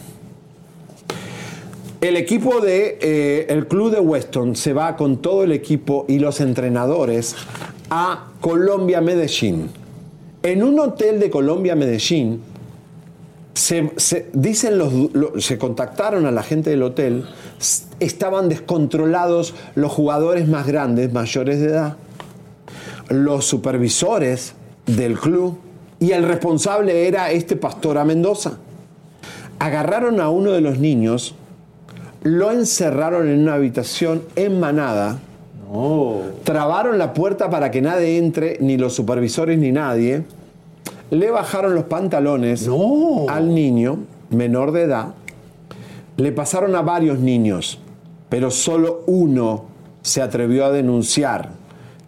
El equipo de eh, el club de Weston se va con todo el equipo y los entrenadores a Colombia Medellín. En un hotel de Colombia Medellín se, dicen se contactaron a la gente del hotel, estaban descontrolados los jugadores más grandes, mayores de edad, los supervisores del club y el responsable era este Pastora Mendoza. Agarraron a uno de los niños, lo encerraron en una habitación en manada, trabaron la puerta para que nadie entre, ni los supervisores ni nadie, le bajaron los pantalones al niño menor de edad, le pasaron a varios niños, pero solo uno se atrevió a denunciar.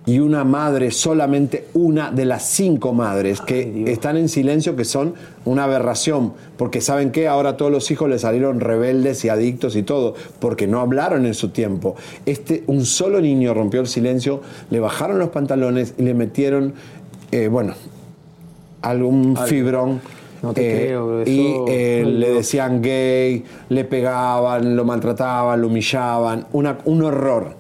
Y una madre, solamente una de las cinco madres que están en silencio, que son una aberración, porque saben que ahora todos los hijos le salieron rebeldes y adictos y todo, porque no hablaron en su tiempo. Este, un solo niño rompió el silencio, le bajaron los pantalones y le metieron eh, bueno, algún Algo. fibrón. No te creo, eso- y eh, Ay, le decían gay, le pegaban, lo maltrataban, lo humillaban, una- un horror.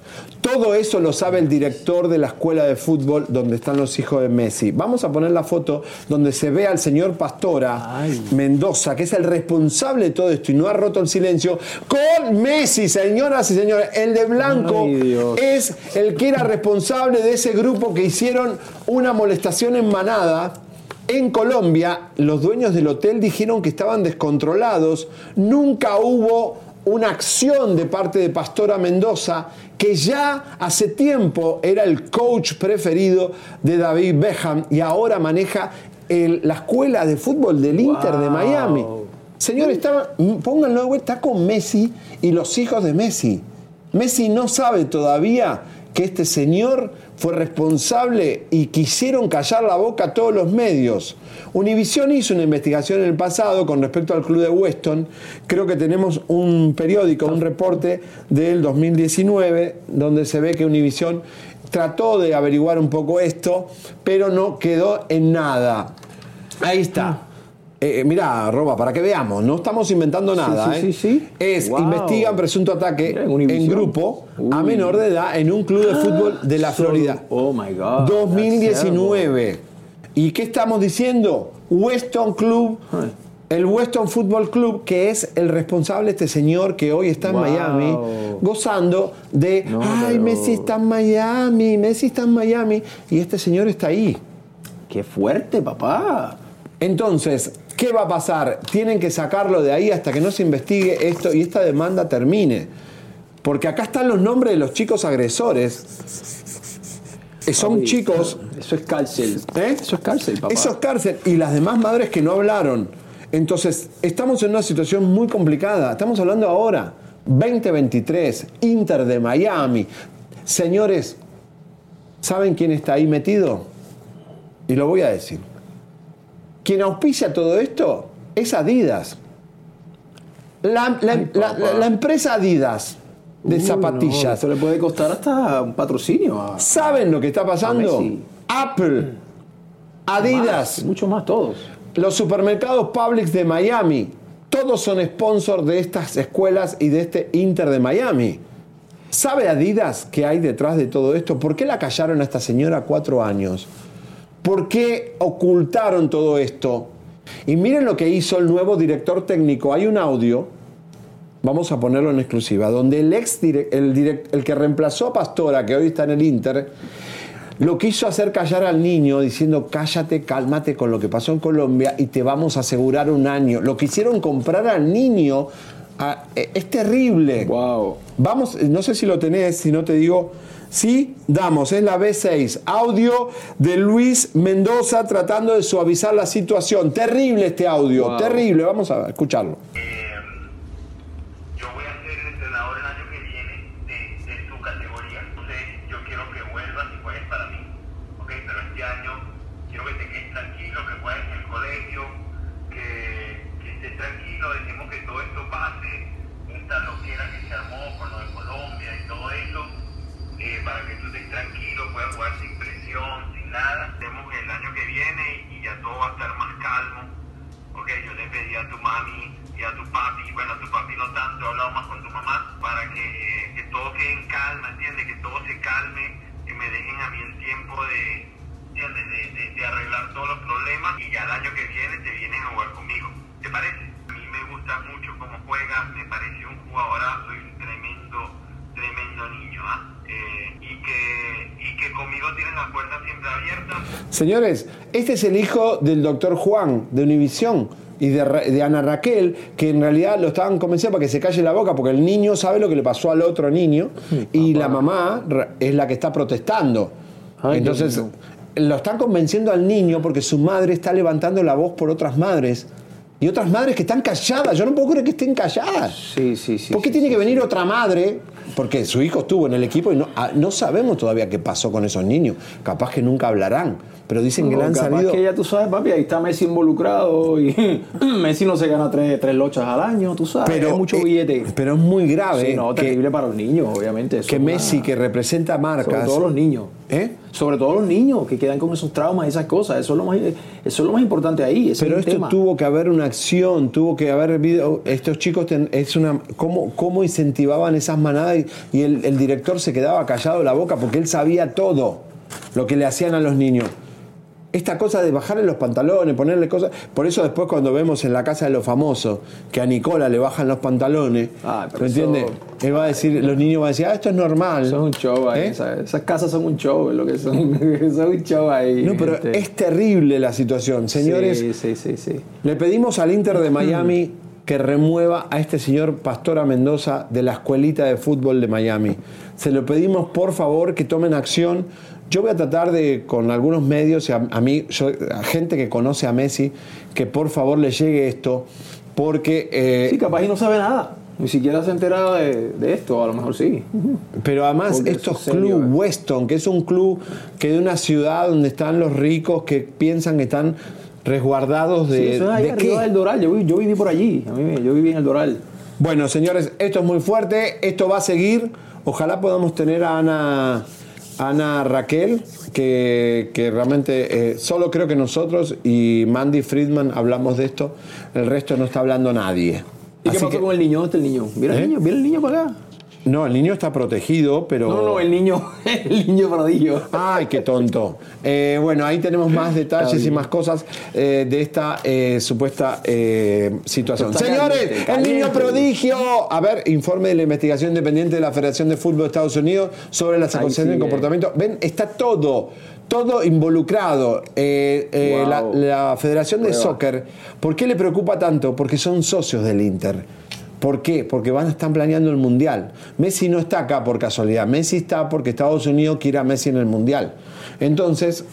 Todo eso lo sabe el director de la escuela de fútbol donde están los hijos de Messi. Vamos a poner la foto donde se ve al señor Pastora Mendoza, que es el responsable de todo esto y no ha roto el silencio, con Messi, señoras y señores. El de blanco Ay, es el que era responsable de ese grupo que hicieron una molestación en manada. En Colombia, los dueños del hotel dijeron que estaban descontrolados. Nunca hubo una acción de parte de Pastora Mendoza, que ya hace tiempo era el coach preferido de David Beckham y ahora maneja el- la escuela de fútbol del Inter de Miami. Señor, está, pónganlo de vuelta, está con Messi y los hijos de Messi. Messi no sabe todavía que este señor fue responsable y quisieron callar la boca a todos los medios. Univision hizo una investigación en el pasado con respecto al club de Weston. Creo que tenemos un periódico, un reporte del 2019, donde se ve que Univision trató de averiguar un poco esto, pero no quedó en nada. Ahí está. Eh, mirá, Roba, para que veamos, no estamos inventando nada. sí, ¿eh? sí, sí. Es, Wow. investigan presunto ataque Mira, en grupo a menor de edad en un club de fútbol de la Solo- Florida. Oh my God. 2019. ¿Y qué estamos diciendo? Weston Club, el Weston Football Club, que es el responsable este señor que hoy está en Wow. Miami, gozando de, No, ay, pero- Messi está en Miami, Messi está en Miami, y este señor está ahí. Qué fuerte, papá. Entonces, ¿qué va a pasar? Tienen que sacarlo de ahí hasta que no se investigue esto y esta demanda termine. Porque acá están los nombres de los chicos agresores. Son chicos. Eso es cárcel. ¿Eh? Eso es cárcel, papá. Eso es cárcel. Y las demás madres que no hablaron. Entonces, estamos en una situación muy complicada. Estamos hablando ahora. 2023, Inter de Miami. Señores, ¿saben quién está ahí metido? Y lo voy a decir. Quien auspicia todo esto es Adidas. La, la- Ay, la- papá. la- la empresa Adidas de Uy, no, zapatillas. esto le puede costar hasta un patrocinio. a- ¿Saben lo que está pasando? Apple, Adidas, Más, mucho más todos. los supermercados Publix de Miami, todos son sponsor de estas escuelas y de este Inter de Miami. ¿Sabe Adidas qué hay detrás de todo esto? ¿Por qué la callaron a esta señora cuatro años? ¿Por qué ocultaron todo esto? Y miren lo que hizo el nuevo director técnico. Hay un audio, vamos a ponerlo en exclusiva, donde el ex el, que reemplazó a Pastora, que hoy está en el Inter, lo quiso hacer callar al niño diciendo cállate, cálmate con lo que pasó en Colombia y te vamos a asegurar un año. Lo quisieron comprar al niño. a- e- es terrible. Wow. Vamos, no sé si lo tenés, si no te digo. Sí, damos, es la B6. Audio de Luis Mendoza tratando de suavizar la situación. Terrible este audio, Wow. terrible. Vamos a escucharlo. Yo voy a ser el entrenador el año que viene de, de su categoría. Entonces, yo quiero que vuelvas y juegues para mí. ¿Ok? Pero este año quiero que te quedes tranquilo, que juegues en el colegio, que, que estés tranquilo, dejemos que todo esto pase, esta loquera que se armó con lo de Colombia y todo eso, eh, para que tú estés tranquilo, puedas jugar sin presión, sin nada. Vemos el año que viene y ya todo va a estar más calmo. Ok, yo le pedí a tu mami y a tu papi, bueno, a tu papi no tanto, he hablado más con tu que, todo quede en calma, ¿entiendes? Que todo se calme, que me dejen a mí el tiempo de. De, de- arreglar todos los problemas y ya el año que viene te vienes a jugar conmigo. ¿Te parece? A mí me gusta mucho cómo juegas, me pareció un jugadorazo y un tremendo, tremendo niño, ¿ah? Eh, y, que, y que conmigo tienes las puertas siempre abiertas. Señores, este es el hijo del doctor Juan de Univisión y de, Ana Raquel, que en realidad lo estaban convenciendo para que se calle la boca, porque el niño sabe lo que le pasó al otro niño y la mamá es la que está protestando. Ay, Entonces, lo están convenciendo al niño porque su madre está levantando la voz por otras madres Y otras madres que están calladas. Yo no puedo creer que estén calladas. Sí, sí, sí. ¿Por qué tiene que venir otra madre? Porque su hijo estuvo en el equipo y no, ah, no sabemos todavía qué pasó con esos niños. Capaz que nunca hablarán. Pero dicen que le han salido. que ya tú sabes, papi, ahí está Messi involucrado y Messi no se gana tres, tres lochas al año, tú sabes. Pero, es mucho eh, billete. Pero es muy grave. Sí, no, que- terrible para los niños, obviamente. eso que es Messi, que representa marcas. Sobre todo los niños. ¿Eh? Sobre todo los niños que quedan con esos traumas y esas cosas. Eso es lo más, eso es lo más importante ahí. ese Pero es esto tema. tuvo que haber una acción, tuvo que haber habido. Estos chicos, ten- es una. ¿Cómo, cómo incentivaban esas manadas? Y, y el, el director se quedaba callado la boca porque él sabía todo lo que le hacían a los niños. Esta cosa de bajarle los pantalones, ponerle cosas. Por eso después cuando vemos en la casa de los famosos que a Nicola le bajan los pantalones, pero ¿me entiendes? Él va a decir, los niños van a decir, ah, esto es normal. Es un show ahí. ¿Eh? Esas, esas casas son un show, lo que son. Es un show ahí. No, pero este. es terrible la situación. Señores, Sí, sí, sí, sí. Le pedimos al Inter de Miami que remueva a este señor Pastora Mendoza de la escuelita de fútbol de Miami. Se lo pedimos por favor que tomen acción. Yo voy a tratar de, con algunos medios, a, a mí, yo- a gente que conoce a Messi, que por favor le llegue esto, porque... eh, Sí, capaz y no sabe nada. Ni siquiera se ha enterado de, de esto, a lo mejor sí. Pero además Porque estos es eh. Weston, que es un club que de una ciudad donde están los ricos que piensan que están resguardados de, Sí, eso es ahí ¿de arriba qué? del Doral. Yo viví por allí. A mí, yo viví en el Doral. Bueno, señores, esto es muy fuerte, esto va a seguir. Ojalá podamos tener a Ana, Ana Raquel, que, que realmente eh, solo creo que nosotros y Mandy Friedman hablamos de esto, el resto no está hablando nadie. ¿Y qué pasó que- con el niño? ¿Dónde está el niño? Mira ¿Eh? el niño, mira el niño para acá. No, el niño está protegido, pero... No, no, el niño, el niño prodigio. Ay, qué tonto. Eh, bueno, ahí tenemos más detalles y más cosas eh, de esta eh, supuesta situación. Señores, caliente, el niño prodigio. A ver, informe de la investigación independiente de la Federación de Fútbol de Estados Unidos sobre las acusaciones de sigue. comportamiento. Ven, está todo. Todo involucrado. Eh, eh, Wow. la, la Federación de Prueba. Soccer, ¿por qué le preocupa tanto? Porque son socios del Inter. ¿Por qué? Porque van a estar planeando el Mundial. Messi no está acá por casualidad. Messi está porque Estados Unidos quiere a Messi en el Mundial. Entonces,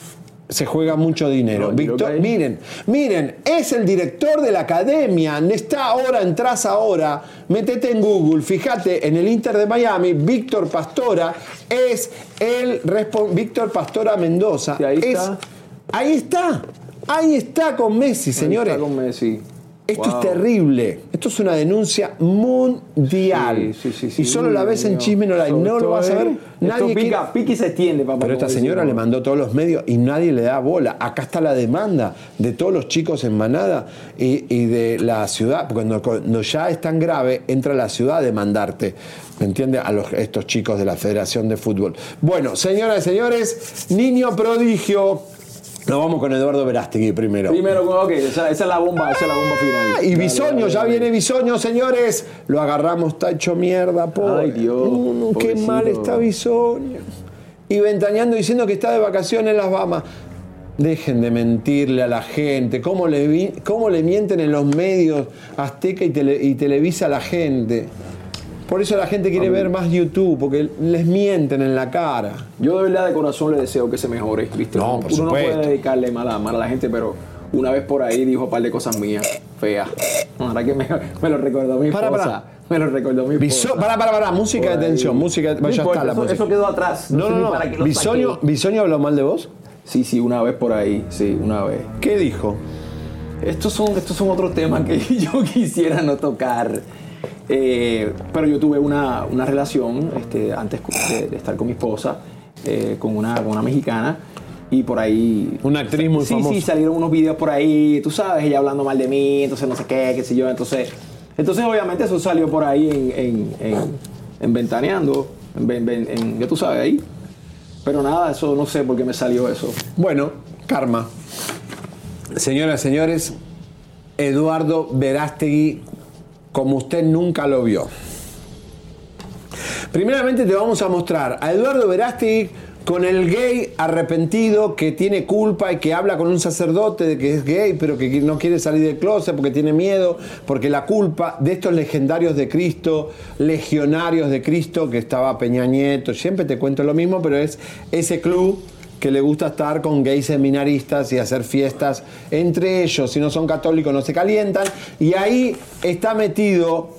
se juega mucho dinero. No, que- miren, miren, es el director de la academia. Está ahora, entras ahora, metete en Google, fíjate, en el Inter de Miami, Víctor Pastora es el Víctor Pastora Mendoza. Sí, ahí es- está. Ahí está. Ahí está con Messi, señores. Ahí está con Messi. Esto Wow. es terrible. Esto es una denuncia mundial. Sí, sí, sí, sí. y solo la ves en. Chisme No No lo vas a ver. esto Nadie pica, pica y se extiende, papá. Pero esta señora le mandó todos los medios y nadie le da bola. Acá está la demanda de todos los chicos en Manada y, y de la ciudad. Porque Cuando, cuando ya es tan grave, entra la ciudad a demandarte. ¿Me entiende? A los, estos chicos de la Federación de Fútbol. Bueno, señoras y señores, niño prodigio. Nos vamos con Eduardo Verástegui primero. Primero, ok, esa, esa es la bomba, esa es la bomba final. Ah, Y Bisoño, ya viene Bisoño, señores. Lo agarramos, está hecho mierda, pobre. Ay, Dios, qué mal está Bisoño. Y ventaneando diciendo que está de vacaciones en las Bahamas. Dejen de mentirle a la gente. ¿Cómo le, cómo le mienten en los medios Azteca y, Tele- y Televisa a la gente? Por eso la gente quiere ver más YouTube, porque les mienten en la cara. Yo de verdad de corazón le deseo que se mejore, ¿viste? No, Uno por no supuesto. puede dedicarle mal a, mal a la gente, pero una vez por ahí dijo un par de cosas mías, feas. Ahora que me, me lo recordó mi Para, esposa. para. Me lo recordó mi para, para, para, música de tensión, música, No ya está la eso, eso quedó atrás. No, no, no. para Bisoño. ¿Bisoño habló mal de vos? Sí, sí, una vez por ahí, sí, una vez. ¿Qué dijo? Estos son, estos son otros temas que yo quisiera no tocar. Eh, pero yo tuve una, una relación este, antes de, de estar con mi esposa, eh, con, una, con una mexicana. Y por ahí. Una actriz muy sí, famosa. Sí, salieron unos videos por ahí, tú sabes, ella hablando mal de mí, entonces no sé qué, qué sé yo. Entonces, entonces obviamente eso salió por ahí en, en, en- en Ventaneando, en, ya tú sabes, ahí. Pero nada, eso no sé por qué me salió eso. Bueno, karma. Señoras señores, Eduardo Verástegui, como usted nunca lo vio. Primeramente te vamos a mostrar a Eduardo Verástegui con el gay arrepentido que tiene culpa y que habla con un sacerdote de que es gay, pero que no quiere salir del closet porque tiene miedo, porque la culpa de estos legendarios de Cristo, legionarios de Cristo, que estaba Peña Nieto, siempre te cuento lo mismo, pero es ese club que le gusta estar con gays seminaristas y hacer fiestas entre ellos. Si no son católicos, no se calientan. Y ahí está metido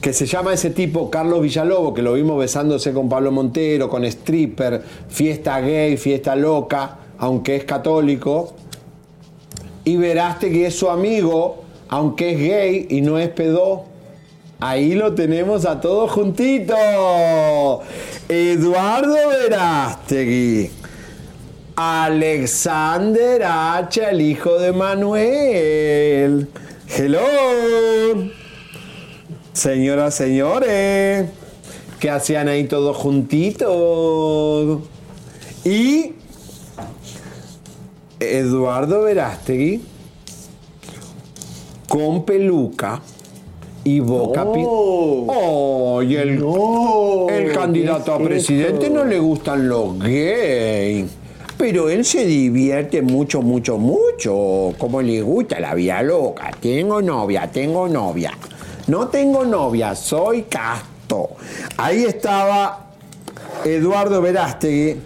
que se llama ese tipo Carlos Villalobo, que lo vimos besándose con Pablo Montero, con stripper, fiesta gay, fiesta loca, aunque es católico. Y que es su amigo, aunque es gay y no es pedo. Ahí lo tenemos a todos juntitos. Eduardo Verástegui. Alexander H., el hijo de Manuel. Hello. Señoras, señores, que hacían ahí todos juntitos. Y Eduardo Verástegui con peluca y boca pi- Oh, y el, el candidato a ¿qué es presidente no le gustan los gays. Pero él se divierte mucho, mucho, mucho. Como le gusta la vida loca. Tengo novia, tengo novia. No tengo novia, soy casto. Ahí estaba Eduardo Verástegui.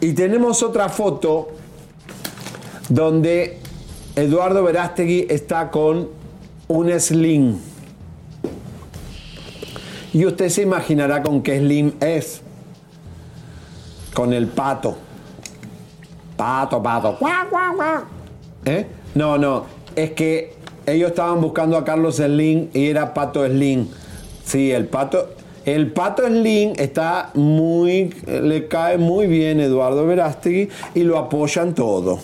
Y tenemos otra foto donde Eduardo Verástegui está con un slim. Y usted se imaginará con qué slim es. Con el pato. Pato, pato. ¿Eh? No, no. Es que ellos estaban buscando a Carlos Slim y era Pato Slim. Sí, el pato. El pato Slim está muy. Le cae muy bien Eduardo Verástegui y lo apoyan todo.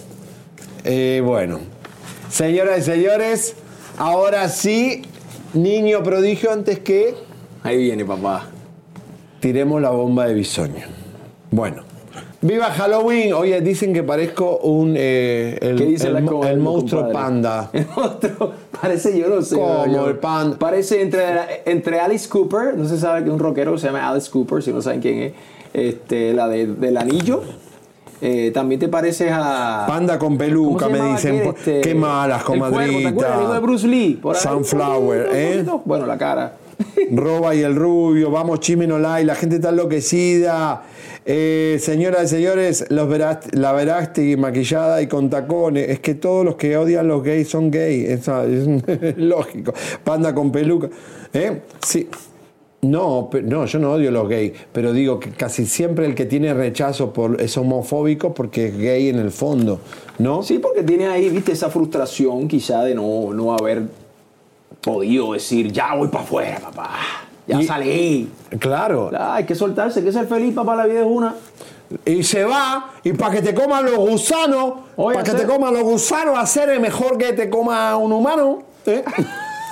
Eh, bueno. Señoras y señores, ahora sí, niño prodigio, antes que. Ahí viene, papá. Tiremos la bomba de bisoño. Bueno. ¡Viva Halloween! Oye, dicen que parezco un. eh, el, ¿Qué dice el la el monstruo compadre? panda. El monstruo. Parece, yo no sé. ¿Cómo, yo- el pan? Parece entre, entre Alice Cooper, no se sabe que un rockero se llama Alice Cooper, si no saben quién es. Este, la de, del anillo. Eh, también te pareces a. Panda con ¿Cómo peluca, se me llamaba dicen. aquel, este, Qué malas, el cuervo, ¿te acuerdas? El hijo de comadrita. Bruce Lee. por ahí, Sunflower, un poquito, un ¿eh? Bueno, la cara. Roba y el rubio, vamos Chimenolay, la gente está enloquecida. Eh, señoras y señores, la Verástegui maquillada y con tacones. Es que todos los que odian los gays son gays. Es, lógico. Panda con peluca. ¿Eh? Sí. No, no, yo no odio los gays, pero digo que casi siempre el que tiene rechazo por, es homofóbico porque es gay en el fondo, ¿no? Sí, porque tiene ahí, viste, esa frustración quizá de no, no haber podido decir, ya voy para afuera, papá. Ya Y- salí. Claro. Ah, hay que soltarse, hay que ser feliz, papá, la vida es una. Y se va, y para que te coman los gusanos, para que te coman los gusanos, hacer es mejor que te coma un humano. ¿eh?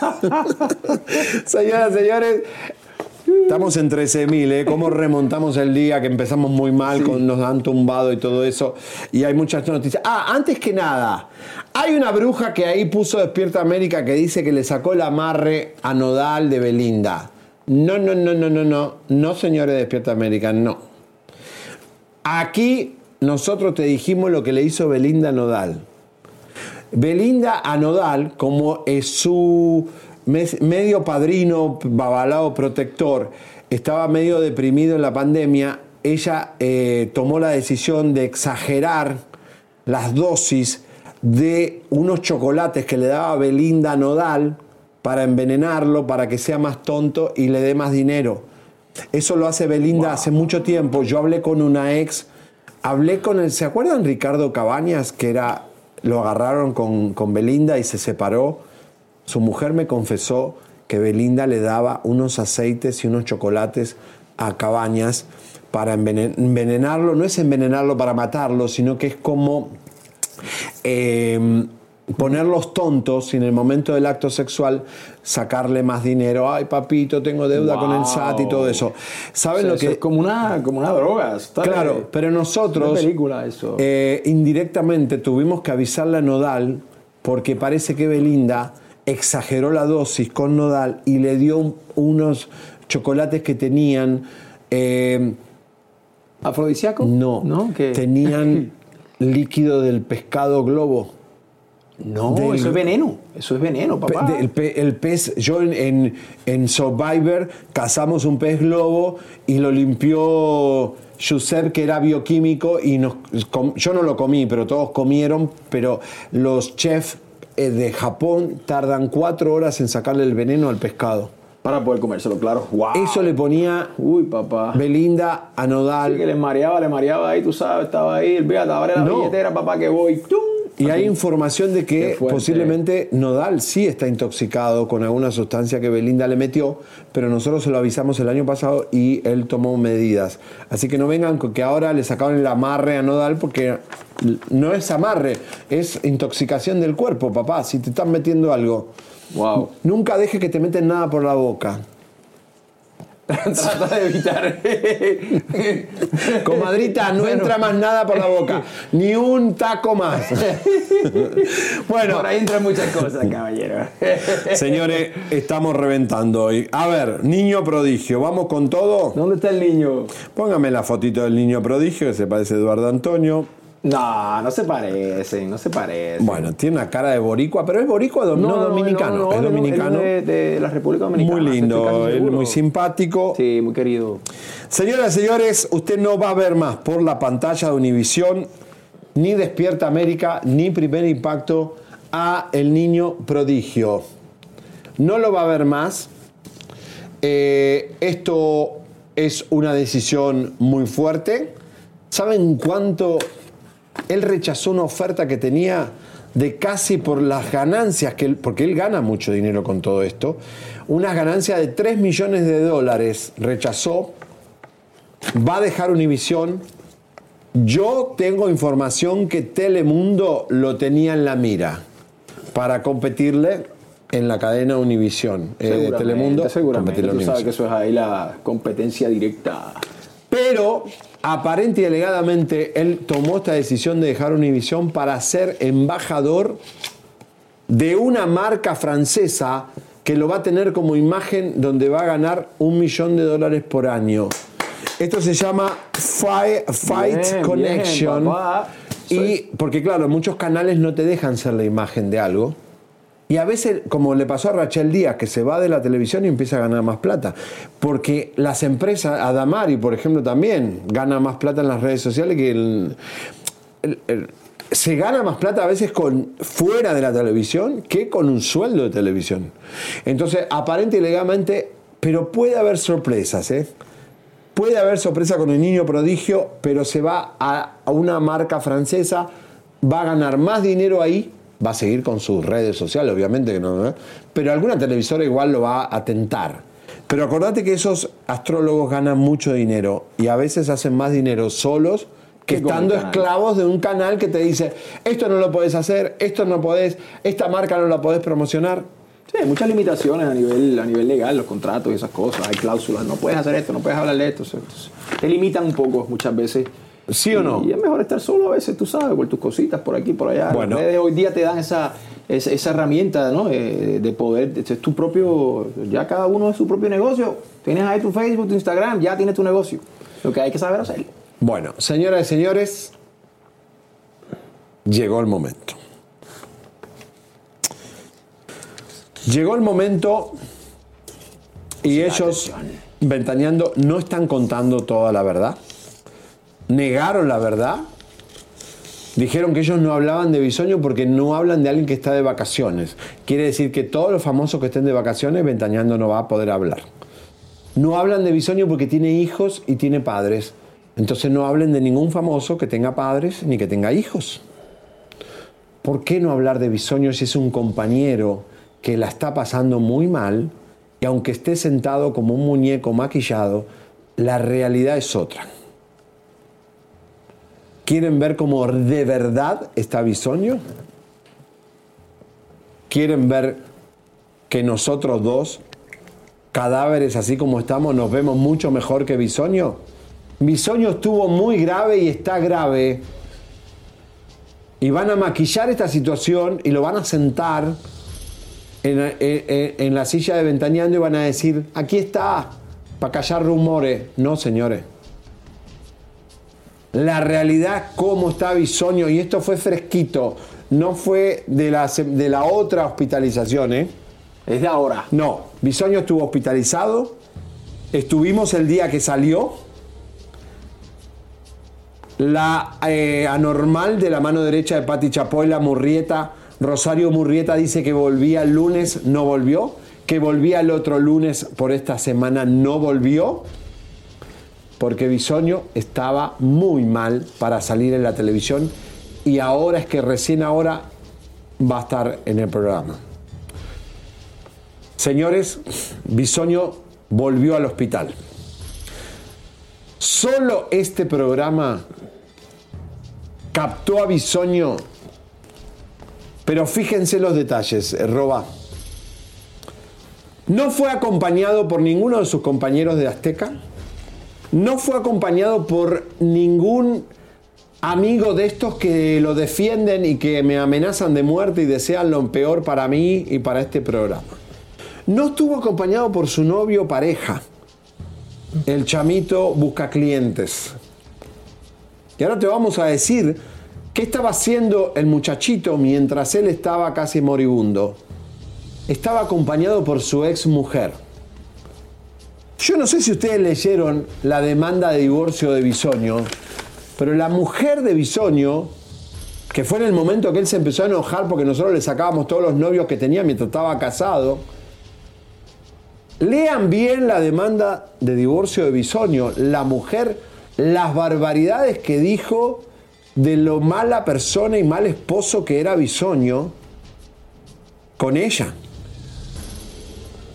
Señoras, señores, estamos en 13.000, ¿eh? ¿Cómo remontamos el día que empezamos muy mal, con, nos han tumbado y todo eso? Y hay muchas noticias. Ah, antes que nada, hay una bruja que ahí puso Despierta América que dice que le sacó el amarre a Nodal de Belinda. No, no, no, no, no, no, no, señores de Despierta América, no. Aquí nosotros te dijimos lo que le hizo Belinda a Nodal. Belinda a Nodal, como es su medio padrino, babalao protector, estaba medio deprimido en la pandemia, ella eh, tomó la decisión de exagerar las dosis de unos chocolates que le daba Belinda Nodal para envenenarlo, para que sea más tonto y le dé más dinero. Eso lo hace Belinda hace mucho tiempo. Yo hablé con una ex, hablé con el, ¿se acuerdan Ricardo Cabañas? Que era, lo agarraron con, con Belinda y se separó. Su mujer me confesó que Belinda le daba unos aceites y unos chocolates a Cabañas para envenen- envenenarlo. No es envenenarlo para matarlo, sino que es como eh, ponerlos tontos y en el momento del acto sexual sacarle más dinero. Ay, papito, tengo deuda con el SAT y todo eso. ¿Saben O sea, lo eso que es como una, como una droga. de- Claro, pero nosotros película eso. eh, indirectamente tuvimos que avisarle a Nodal porque parece que Belinda exageró la dosis con Nodal y le dio un- unos chocolates que tenían... eh, ¿Afrodisíaco? no, ¿No? ¿Qué? tenían líquido del pescado globo. No, Del- eso es veneno. Eso es veneno, papá. Pe- del pe- el pez, yo en, en- en Survivor cazamos un pez globo y lo limpió Giuseppe, que era bioquímico, y nos, yo no lo comí, pero todos comieron, pero los chefs de Japón tardan cuatro horas en sacarle el veneno al pescado. Para poder comérselo, claro. Wow. Eso le ponía Uy, papá. Belinda a Nodal. Sí, que le mareaba, le mareaba ahí, tú sabes, estaba ahí. Fíjate, abre la No. billetera, papá, que voy. ¡Tum! Y hay información de que posiblemente Nodal sí está intoxicado con alguna sustancia que Belinda le metió, pero nosotros se lo avisamos el año pasado y él tomó medidas. Así que no vengan con que ahora le sacaron el amarre a Nodal porque no es amarre, es intoxicación del cuerpo, papá. Si te están metiendo algo, Wow. nunca deje que te meten nada por la boca. Trata de evitar. Comadrita, no entra más nada por la boca, ni un taco más. bueno, Por ahí entran muchas cosas, caballero. Señores, estamos reventando hoy. A ver, niño prodigio, ¿vamos con todo? ¿Dónde está el niño? Póngame la fotito del niño prodigio, que se parece a Eduardo Antonio. No, no se parecen, no se parecen. Bueno, tiene una cara de boricua, pero es boricua no, dominicano, no, no, es dominicano. él De, de la República Dominicana. muy lindo, él muy simpático. Sí, muy querido. Señoras y señores, usted no va a ver más por la pantalla de Univisión, ni Despierta América, ni Primer Impacto a El Niño Prodigio. No lo va a ver más. Eh, esto es una decisión muy fuerte. ¿Saben cuánto? Él rechazó una oferta que tenía de casi por las ganancias, que él- porque él gana mucho dinero con todo esto, unas ganancias de 3 millones de dólares rechazó, va a dejar Univisión. Yo tengo información que Telemundo lo tenía en la mira para competirle en la cadena Univisión. Eh, de Telemundo, seguramente. Tú sabes que eso es ahí la competencia directa. Pero aparente y alegadamente él tomó esta decisión de dejar Univision para ser embajador de una marca francesa que lo va a tener como imagen donde va a ganar un millón de dólares por año. Esto se llama Fi- Fight Bien, Connection. bien, y porque claro, muchos canales no te dejan ser la imagen de algo. Y a veces, como le pasó a Rachel Díaz, que se va de la televisión y empieza a ganar más plata. Porque las empresas, Adamari, por ejemplo, también gana más plata en las redes sociales que se gana más plata a veces con fuera de la televisión que con un sueldo de televisión. Entonces, aparente y legalmente, pero puede haber sorpresas, ¿eh? Puede haber sorpresa con el niño prodigio, pero se va a una marca francesa, va a ganar más dinero ahí, va a seguir con sus redes sociales, obviamente que no, pero alguna televisora igual lo va a tentar. Pero acordate que esos astrólogos ganan mucho dinero y a veces hacen más dinero solos que estando esclavos de un canal que te dice, esto no lo podés hacer, esto no podés, esta marca no la podés promocionar. Sí, hay muchas limitaciones a nivel, a nivel legal, los contratos y esas cosas. Hay cláusulas, no puedes hacer esto, no puedes hablar de esto. Entonces, te limitan un poco muchas veces. ¿Sí o no? Y es mejor estar solo a veces, tú sabes, por tus cositas, por aquí, por allá. Bueno. Las redes hoy día te dan esa, esa, esa herramienta ¿no? Eh, de poder, es tu propio, ya cada uno es su propio negocio. Tienes ahí tu Facebook, tu Instagram, ya tienes tu negocio. Lo que hay que saber hacerlo. Bueno, señoras y señores, llegó el momento. Llegó el momento y ellos, ventaneando, no están contando toda la verdad. Negaron la verdad. Dijeron que ellos no hablaban de bisoño porque no hablan de alguien que está de vacaciones. Quiere decir que todos los famosos que estén de vacaciones, ventaneando no va a poder hablar. No hablan de bisoño porque tiene hijos y tiene padres. Entonces no hablen de ningún famoso que tenga padres ni que tenga hijos. ¿Por qué no hablar de bisoño si es un compañero que la está pasando muy mal y aunque esté sentado como un muñeco maquillado, la realidad es otra? ¿Quieren ver cómo de verdad está bisoño? ¿Quieren ver que nosotros dos, cadáveres así como estamos, nos vemos mucho mejor que bisoño? Bisoño estuvo muy grave y está grave. Y van a maquillar esta situación y lo van a sentar en, en- en- en la silla de ventaneando y van a decir, aquí está, para callar rumores. No, señores. La realidad, cómo está Bisoño, y esto fue fresquito. no fue de la, de la otra hospitalización, ¿eh? Es de ahora. No, Bisoño estuvo hospitalizado. Estuvimos el día que salió. La eh, anormal de la mano derecha de Pati Chapoy, la Murrieta. Rosario Murrieta dice que volvía el lunes, no volvió. Que volvía el otro lunes por esta semana, no volvió. Porque Bisoño estaba muy mal para salir en la televisión. Y ahora es que recién ahora va a estar en el programa. Señores, Bisoño volvió al hospital. Solo este programa captó a Bisoño, pero fíjense los detalles, Roba. No fue acompañado por ninguno de sus compañeros de Azteca, no fue acompañado por ningún amigo de estos que lo defienden y que me amenazan de muerte y desean lo peor para mí y para este programa. No estuvo acompañado por su novio o pareja. El chamito busca clientes. Y ahora te vamos a decir qué estaba haciendo el muchachito mientras él estaba casi moribundo. Estaba acompañado por su ex mujer. Yo no sé si ustedes leyeron la demanda de divorcio de Bisoño, pero la mujer de Bisoño, que fue en el momento que él se empezó a enojar porque nosotros le sacábamos todos los novios que tenía mientras estaba casado, Lean bien la demanda de divorcio de Bisoño. La mujer, las barbaridades que dijo de lo mala persona y mal esposo que era Bisoño con ella.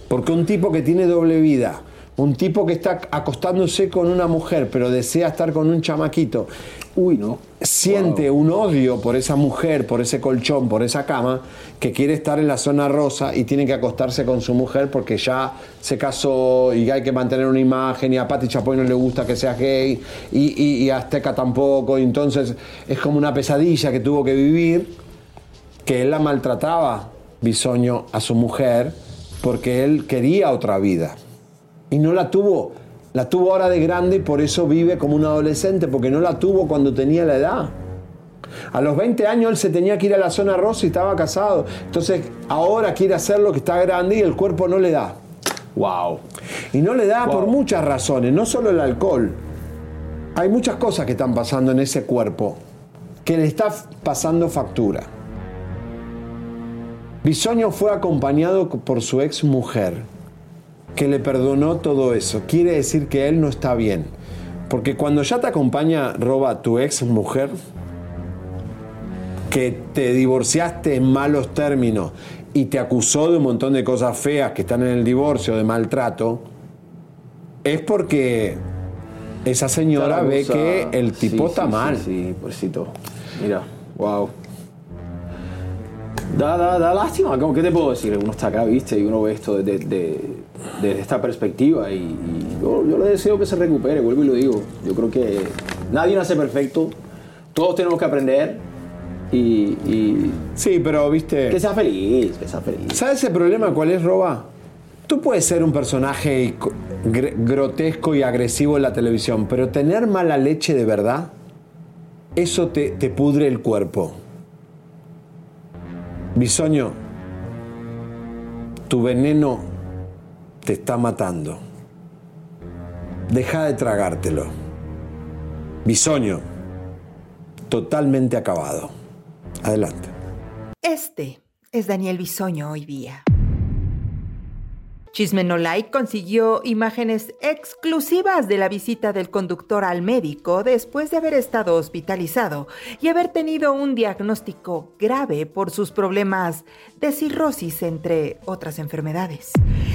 Porque un tipo que tiene doble vida, un tipo que está acostándose con una mujer, pero desea estar con un chamaquito, Uy, no. siente un odio por esa mujer, por ese colchón, por esa cama, que quiere estar en la zona rosa y tiene que acostarse con su mujer porque ya se casó y hay que mantener una imagen y a Pati Chapoy no le gusta que sea gay y, y- y a Azteca tampoco. y entonces es como una pesadilla que tuvo que vivir, que él la maltrataba, Bisoño, a su mujer porque él quería otra vida y no la tuvo. La tuvo ahora de grande y por eso vive como un adolescente, porque no la tuvo cuando tenía la edad. A los 20 años él se tenía que ir a la zona rosa y estaba casado. Entonces ahora quiere hacer lo que está grande y el cuerpo no le da. Wow. Y no le da por muchas razones, no solo el alcohol. Hay muchas cosas que están pasando en ese cuerpo que le está pasando factura. Bisoño fue acompañado por su ex mujer, que le perdonó todo eso. Quiere decir que él no está bien. Porque cuando ya te acompaña, roba tu ex mujer, que te divorciaste en malos términos y te acusó de un montón de cosas feas que están en el divorcio, de maltrato, es porque esa señora ve que el tipo sí, está sí, mal. Sí, sí, pobrecito. Mira, wow. Da, da, da lástima, ¿cómo- ¿qué te puedo decir? Uno está acá, viste, y uno ve esto desde, de- desde esta perspectiva y, y yo, yo le deseo que se recupere, vuelvo y lo digo. Yo creo que nadie nace perfecto, todos tenemos que aprender y, y Sí, pero viste. que sea feliz, que sea feliz. ¿Sabes el problema cuál es, Roba? Tú puedes ser un personaje co- gr- grotesco y agresivo en la televisión, pero tener mala leche de verdad, eso te, te pudre el cuerpo. Bisoño, tu veneno te está matando. Deja de tragártelo. Bisoño, totalmente acabado. Adelante. Este es Daniel Bisoño hoy día. Chisme No Like consiguió imágenes exclusivas de la visita del conductor al médico después de haber estado hospitalizado y haber tenido un diagnóstico grave por sus problemas de cirrosis, entre otras enfermedades.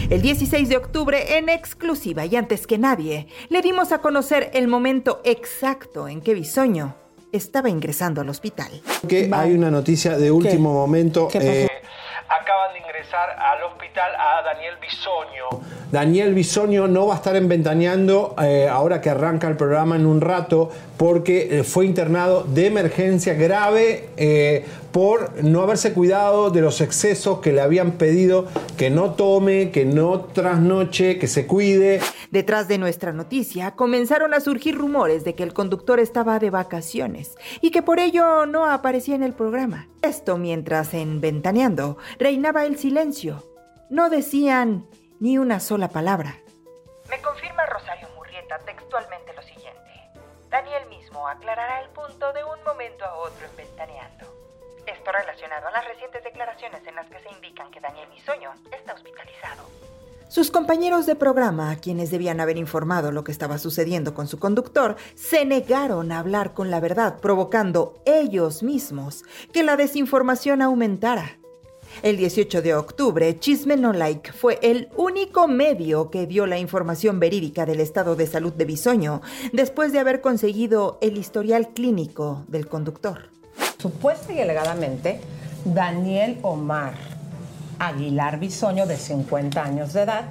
El 16 de octubre, en exclusiva y antes que nadie, le dimos a conocer el momento exacto en que Bisoño estaba ingresando al hospital. Que hay una noticia de último momento. ¿Qué pasó? eh, acaban de ingresar al hospital a Daniel Bisoño. Daniel Bisoño no va a estar en Ventaneando eh, ahora que arranca el programa en un rato porque eh, fue internado de emergencia grave eh, por no haberse cuidado de los excesos que le habían pedido que no tome, que no trasnoche, que se cuide. Detrás de nuestra noticia comenzaron a surgir rumores de que el conductor estaba de vacaciones y que por ello no aparecía en el programa. Esto mientras en Ventaneando reinaba el silencio. No decían ni una sola palabra. Me confirma Rosario Murrieta textualmente lo siguiente. Daniel mismo aclarará el punto de un momento a otro en Ventaneando. Relacionado a las recientes declaraciones en las que se indican que Daniel Bisoño está hospitalizado. Sus compañeros de programa, a quienes debían haber informado lo que estaba sucediendo con su conductor, se negaron a hablar con la verdad, provocando ellos mismos que la desinformación aumentara. El 18 de octubre, Chisme No Like fue el único medio que dio la información verídica del estado de salud de Bisoño después de haber conseguido el historial clínico del conductor. Supuesta y alegadamente, Daniel Omar Aguilar Bisoño, de 50 años de edad,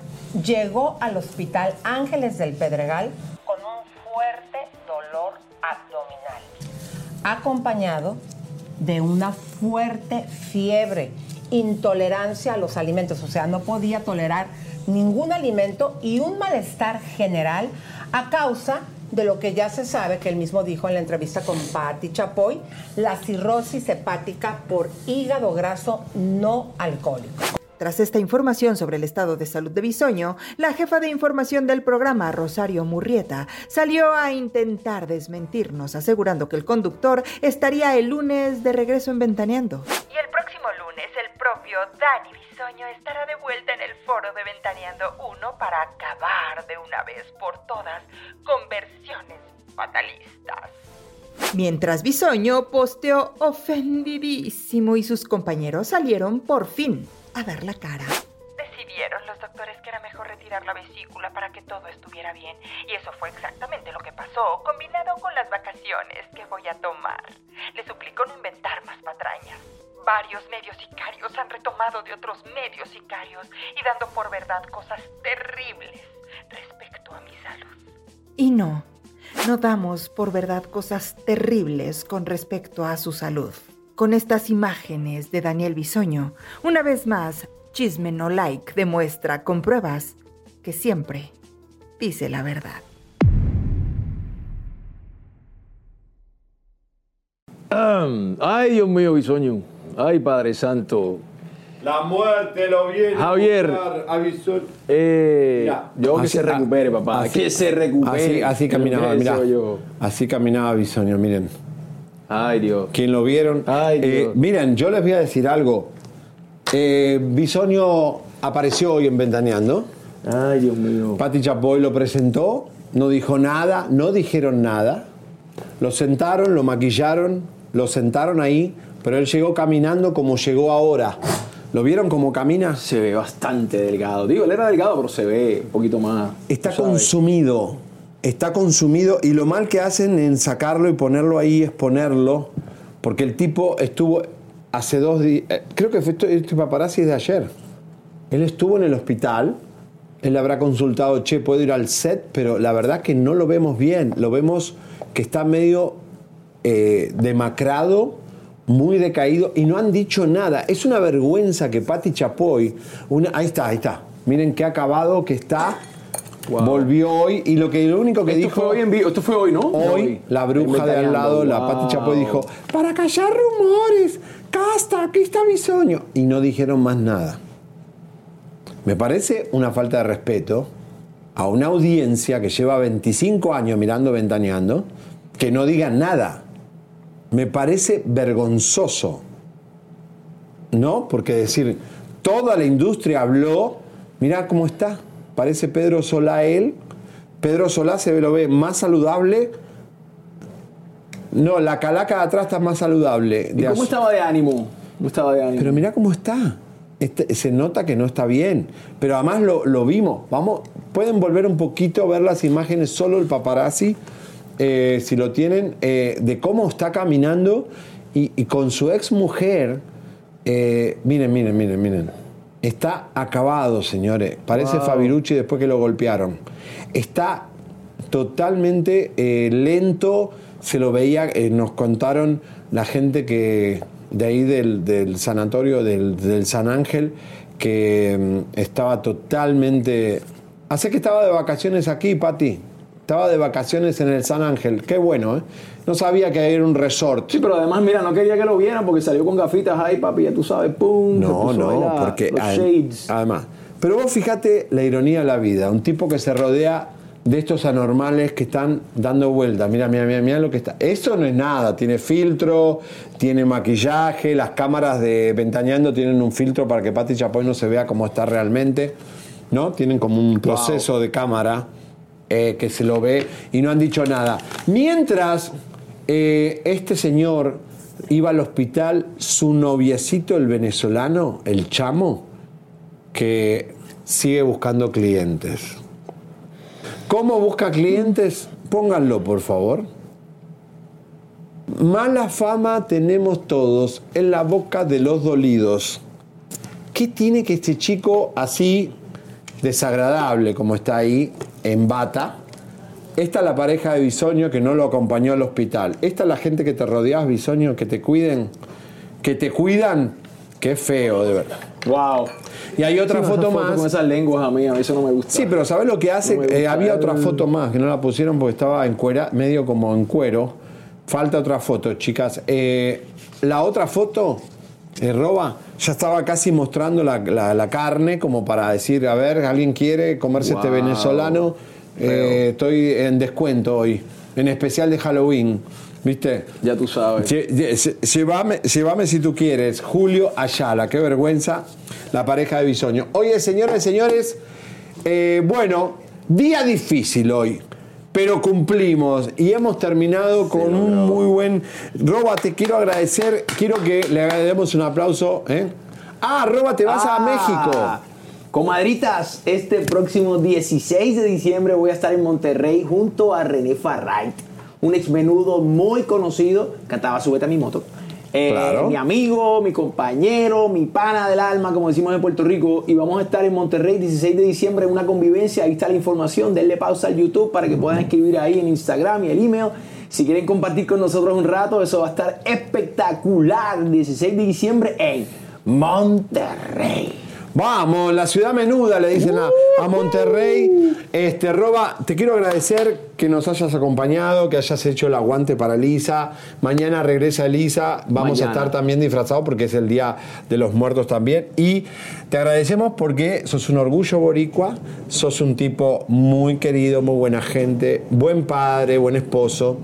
llegó al Hospital Ángeles del Pedregal con un fuerte dolor abdominal, acompañado de una fuerte fiebre, intolerancia a los alimentos, o sea, no podía tolerar ningún alimento y un malestar general a causa de lo que ya se sabe, que él mismo dijo en la entrevista con Patti Chapoy, la cirrosis hepática por hígado graso no alcohólico. Tras esta información sobre el estado de salud de Bisoño, la jefa de información del programa, Rosario Murrieta, salió a intentar desmentirnos, asegurando que el conductor estaría el lunes de regreso en Ventaneando. Y el próximo lunes, el propio Dani Bisoño estará de vuelta en el foro de Ventaneando 1 para acabar de una vez por todas con versiones fatalistas. Mientras Bisoño posteó ofendidísimo y sus compañeros salieron por fin a dar la cara. Decidieron los doctores que era mejor retirar la vesícula para que todo estuviera bien. Y eso fue exactamente lo que pasó, combinado con las vacaciones que voy a tomar. Les suplico no inventar más patrañas. Varios medios sicarios han retomado de otros medios sicarios y dando por verdad cosas terribles respecto a mi salud. Y no, no damos por verdad cosas terribles con respecto a su salud. Con estas imágenes de Daniel Bisoño, una vez más, Chisme No Like demuestra con pruebas que siempre dice la verdad. Ay, Dios mío, Bisoño. Ay, Padre Santo. La muerte lo viene Javier. a buscar a Bisoño. Eh, Mira, yo que así- se recupere, papá. así- que se recupere. Así, caminaba, yo. Así caminaba Bisoño, miren. Ay, Dios. Quien lo vieron. Eh, miren, yo les voy a decir algo. Eh, Bisoño apareció hoy en Ventaneando. Ay, Dios mío. Pati Chapoy lo presentó, no dijo nada, no dijeron nada. Lo sentaron, lo maquillaron, lo sentaron ahí, pero él llegó caminando como llegó ahora. ¿Lo vieron como camina? Se ve bastante delgado. Digo, él era delgado, pero se ve un poquito más. Está consumido, está consumido y lo mal que hacen en sacarlo y ponerlo ahí es ponerlo, porque el tipo estuvo hace dos días, eh, creo que fue este paparazzi es de ayer. Él estuvo en el hospital, él habrá consultado, che, puedo ir al set, pero la verdad que no lo vemos bien, lo vemos que está medio eh, demacrado, muy decaído y no han dicho nada. Es una vergüenza que Patti Chapoy, una, ahí está, ahí está, miren qué acabado que está. Volvió hoy y lo que lo único que Esto dijo fue hoy en vivo, esto fue hoy, ¿no? Hoy, Hoy. la bruja de al lado, la Pati Chapoy dijo, para callar rumores, casta, aquí está mi sueño. Y no dijeron más nada. Me parece una falta de respeto a una audiencia que lleva 25 años mirando Ventaneando, que no digan nada. Me parece vergonzoso. ¿No? Porque decir, toda la industria habló, mira cómo está, parece Pedro Solá él, Pedro Solá se lo ve más saludable. No, la calaca de atrás está más saludable. ¿Y cómo estaba de ánimo? ¿Cómo estaba de ánimo? Pero mira cómo está. Este- se nota que no está bien. Pero además lo, lo vimos. Vamos, pueden volver un poquito a ver las imágenes, solo el paparazzi, eh, si lo tienen, eh, de cómo está caminando y, y con su ex mujer. eh, miren, miren, miren, miren. Está acabado, señores. Parece Wow. Fabirucci después que lo golpearon. Está totalmente eh, lento. Se lo veía, nos contaron la gente que de ahí del, del sanatorio del, del San Ángel que mm, estaba totalmente. Hace que estaba de vacaciones aquí, Pati. Estaba de vacaciones en el San Ángel. Qué bueno, ¿eh? No sabía que era un resort. Sí, pero además, mira, no quería que lo vieran porque salió con gafitas ahí, papi, ya tú sabes, pum. No, no, la- porque los ad- shades. además. Pero vos fíjate la ironía de la vida. Un tipo que se rodea de estos anormales que están dando vueltas. Mira, mira, mira, mira lo que está. Eso no es nada. Tiene filtro, tiene maquillaje. Las cámaras de Ventaneando tienen un filtro para que Pati Chapoy no se vea como está realmente. ¿No? Tienen como un proceso de cámara eh, que se lo ve y no han dicho nada. Mientras eh, este señor iba al hospital, su noviecito, el venezolano, el chamo, que sigue buscando clientes. ¿Cómo busca clientes? Pónganlo, por favor. Mala fama tenemos todos en la boca de los dolidos. ¿Qué tiene que este chico así desagradable como está ahí, en bata? Esta es la pareja de Bisoño que no lo acompañó al hospital. Esta es la gente que te rodeas, Bisoño, que te cuiden, que te cuidan. Qué feo, de verdad. Wow. Y hay otra Sí, foto esa más. Con esas lenguas a mí, a mí eso no me gusta. Sí, pero ¿sabes lo que hace? No Eh, había otra foto más que no la pusieron porque estaba en cuera, medio como en cuero. Falta otra foto, chicas. Eh, la otra foto, eh, Roba, ya estaba casi mostrando la, la- la carne como para decir, a ver, ¿alguien quiere comerse este venezolano? Eh, estoy en descuento hoy, en especial de Halloween. ¿Viste? Ya tú sabes. Llévame si tú quieres. Julio Ayala, qué vergüenza. La pareja de Bisoño. Oye, señores, señores, eh, bueno, día difícil hoy. Pero cumplimos y hemos terminado con un muy buen. Roba, te quiero agradecer. Quiero que le demos un aplauso. ¿eh? Ah, Roba, te vas a Ah, México. Comadritas, este próximo 16 de diciembre voy a estar en Monterrey junto a René Farrait, un ex menudo muy conocido, cantaba Súbete a mi moto. Eh, Claro. Mi amigo, mi compañero, mi pana del alma, como decimos en Puerto Rico, y vamos a estar en Monterrey 16 de diciembre en una convivencia. Ahí está la información. Denle pausa al YouTube para que puedan escribir ahí en Instagram y el email. Si quieren compartir con nosotros un rato, eso va a estar espectacular. 16 de diciembre en Monterrey. Vamos, la ciudad menuda, le dicen a, a Monterrey. Este, Roba, te quiero agradecer que nos hayas acompañado, que hayas hecho el aguante para Elisa. Mañana regresa Elisa. Vamos a estar también disfrazados porque es el Día de los Muertos también. Y te agradecemos porque sos un orgullo boricua, sos un tipo muy querido, muy buena gente, buen padre, buen esposo.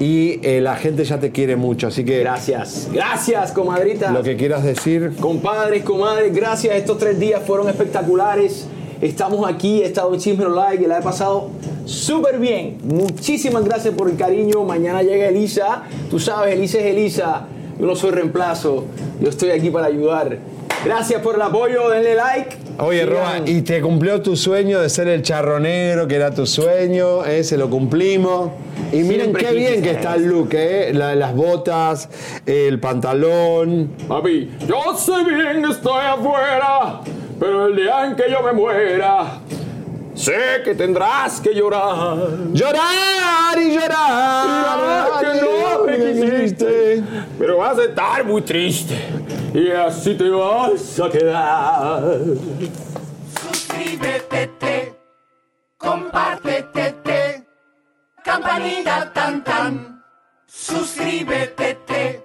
Y eh, la gente ya te quiere mucho, así que... Gracias, gracias, comadrita. Lo que quieras decir. Compadres, comadres, gracias. Estos tres días fueron espectaculares. Estamos aquí, he estado en Chisme No Like y la he pasado súper bien. Muchísimas gracias por el cariño. Mañana llega Elisa. Tú sabes, Elisa es Elisa. Yo no soy reemplazo. Yo estoy aquí para ayudar. Gracias por el apoyo. Denle like. Oye. Roba, y te cumplió tu sueño de ser el charronero, que era tu sueño, ¿eh? se lo cumplimos. Y miren Siempre qué bien que ser está el look, ¿eh? La- las botas, el pantalón. Papi, yo sé bien que estoy afuera, pero el día en que yo me muera, sé que tendrás que llorar. Llorar y llorar. Llorar que no me quisiste, pero vas a estar muy triste y así te vas a quedar. Suscríbete, compártete, campanita tan tan. Suscríbete,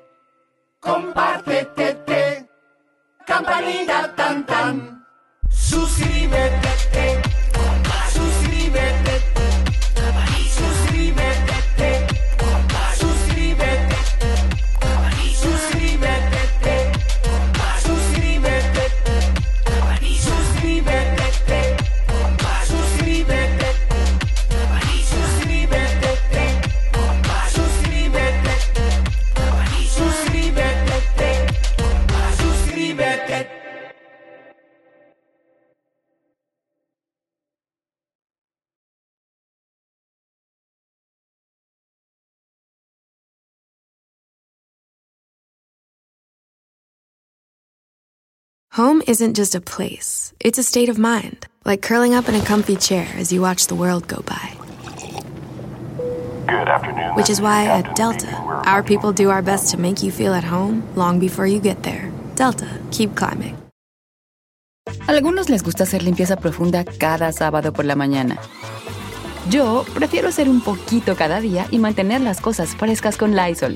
compártete, campanita tan tan. Suscríbete, Home isn't just a place, it's a state of mind, like curling up in a comfy chair as you watch the world go by. Good afternoon. Which is why at Delta, our people do our best to make you feel at home long before you get there. Delta, keep climbing. Algunos les gusta hacer limpieza profunda cada sábado por la mañana. Yo prefiero hacer un poquito cada día y mantener las cosas frescas con Lysol.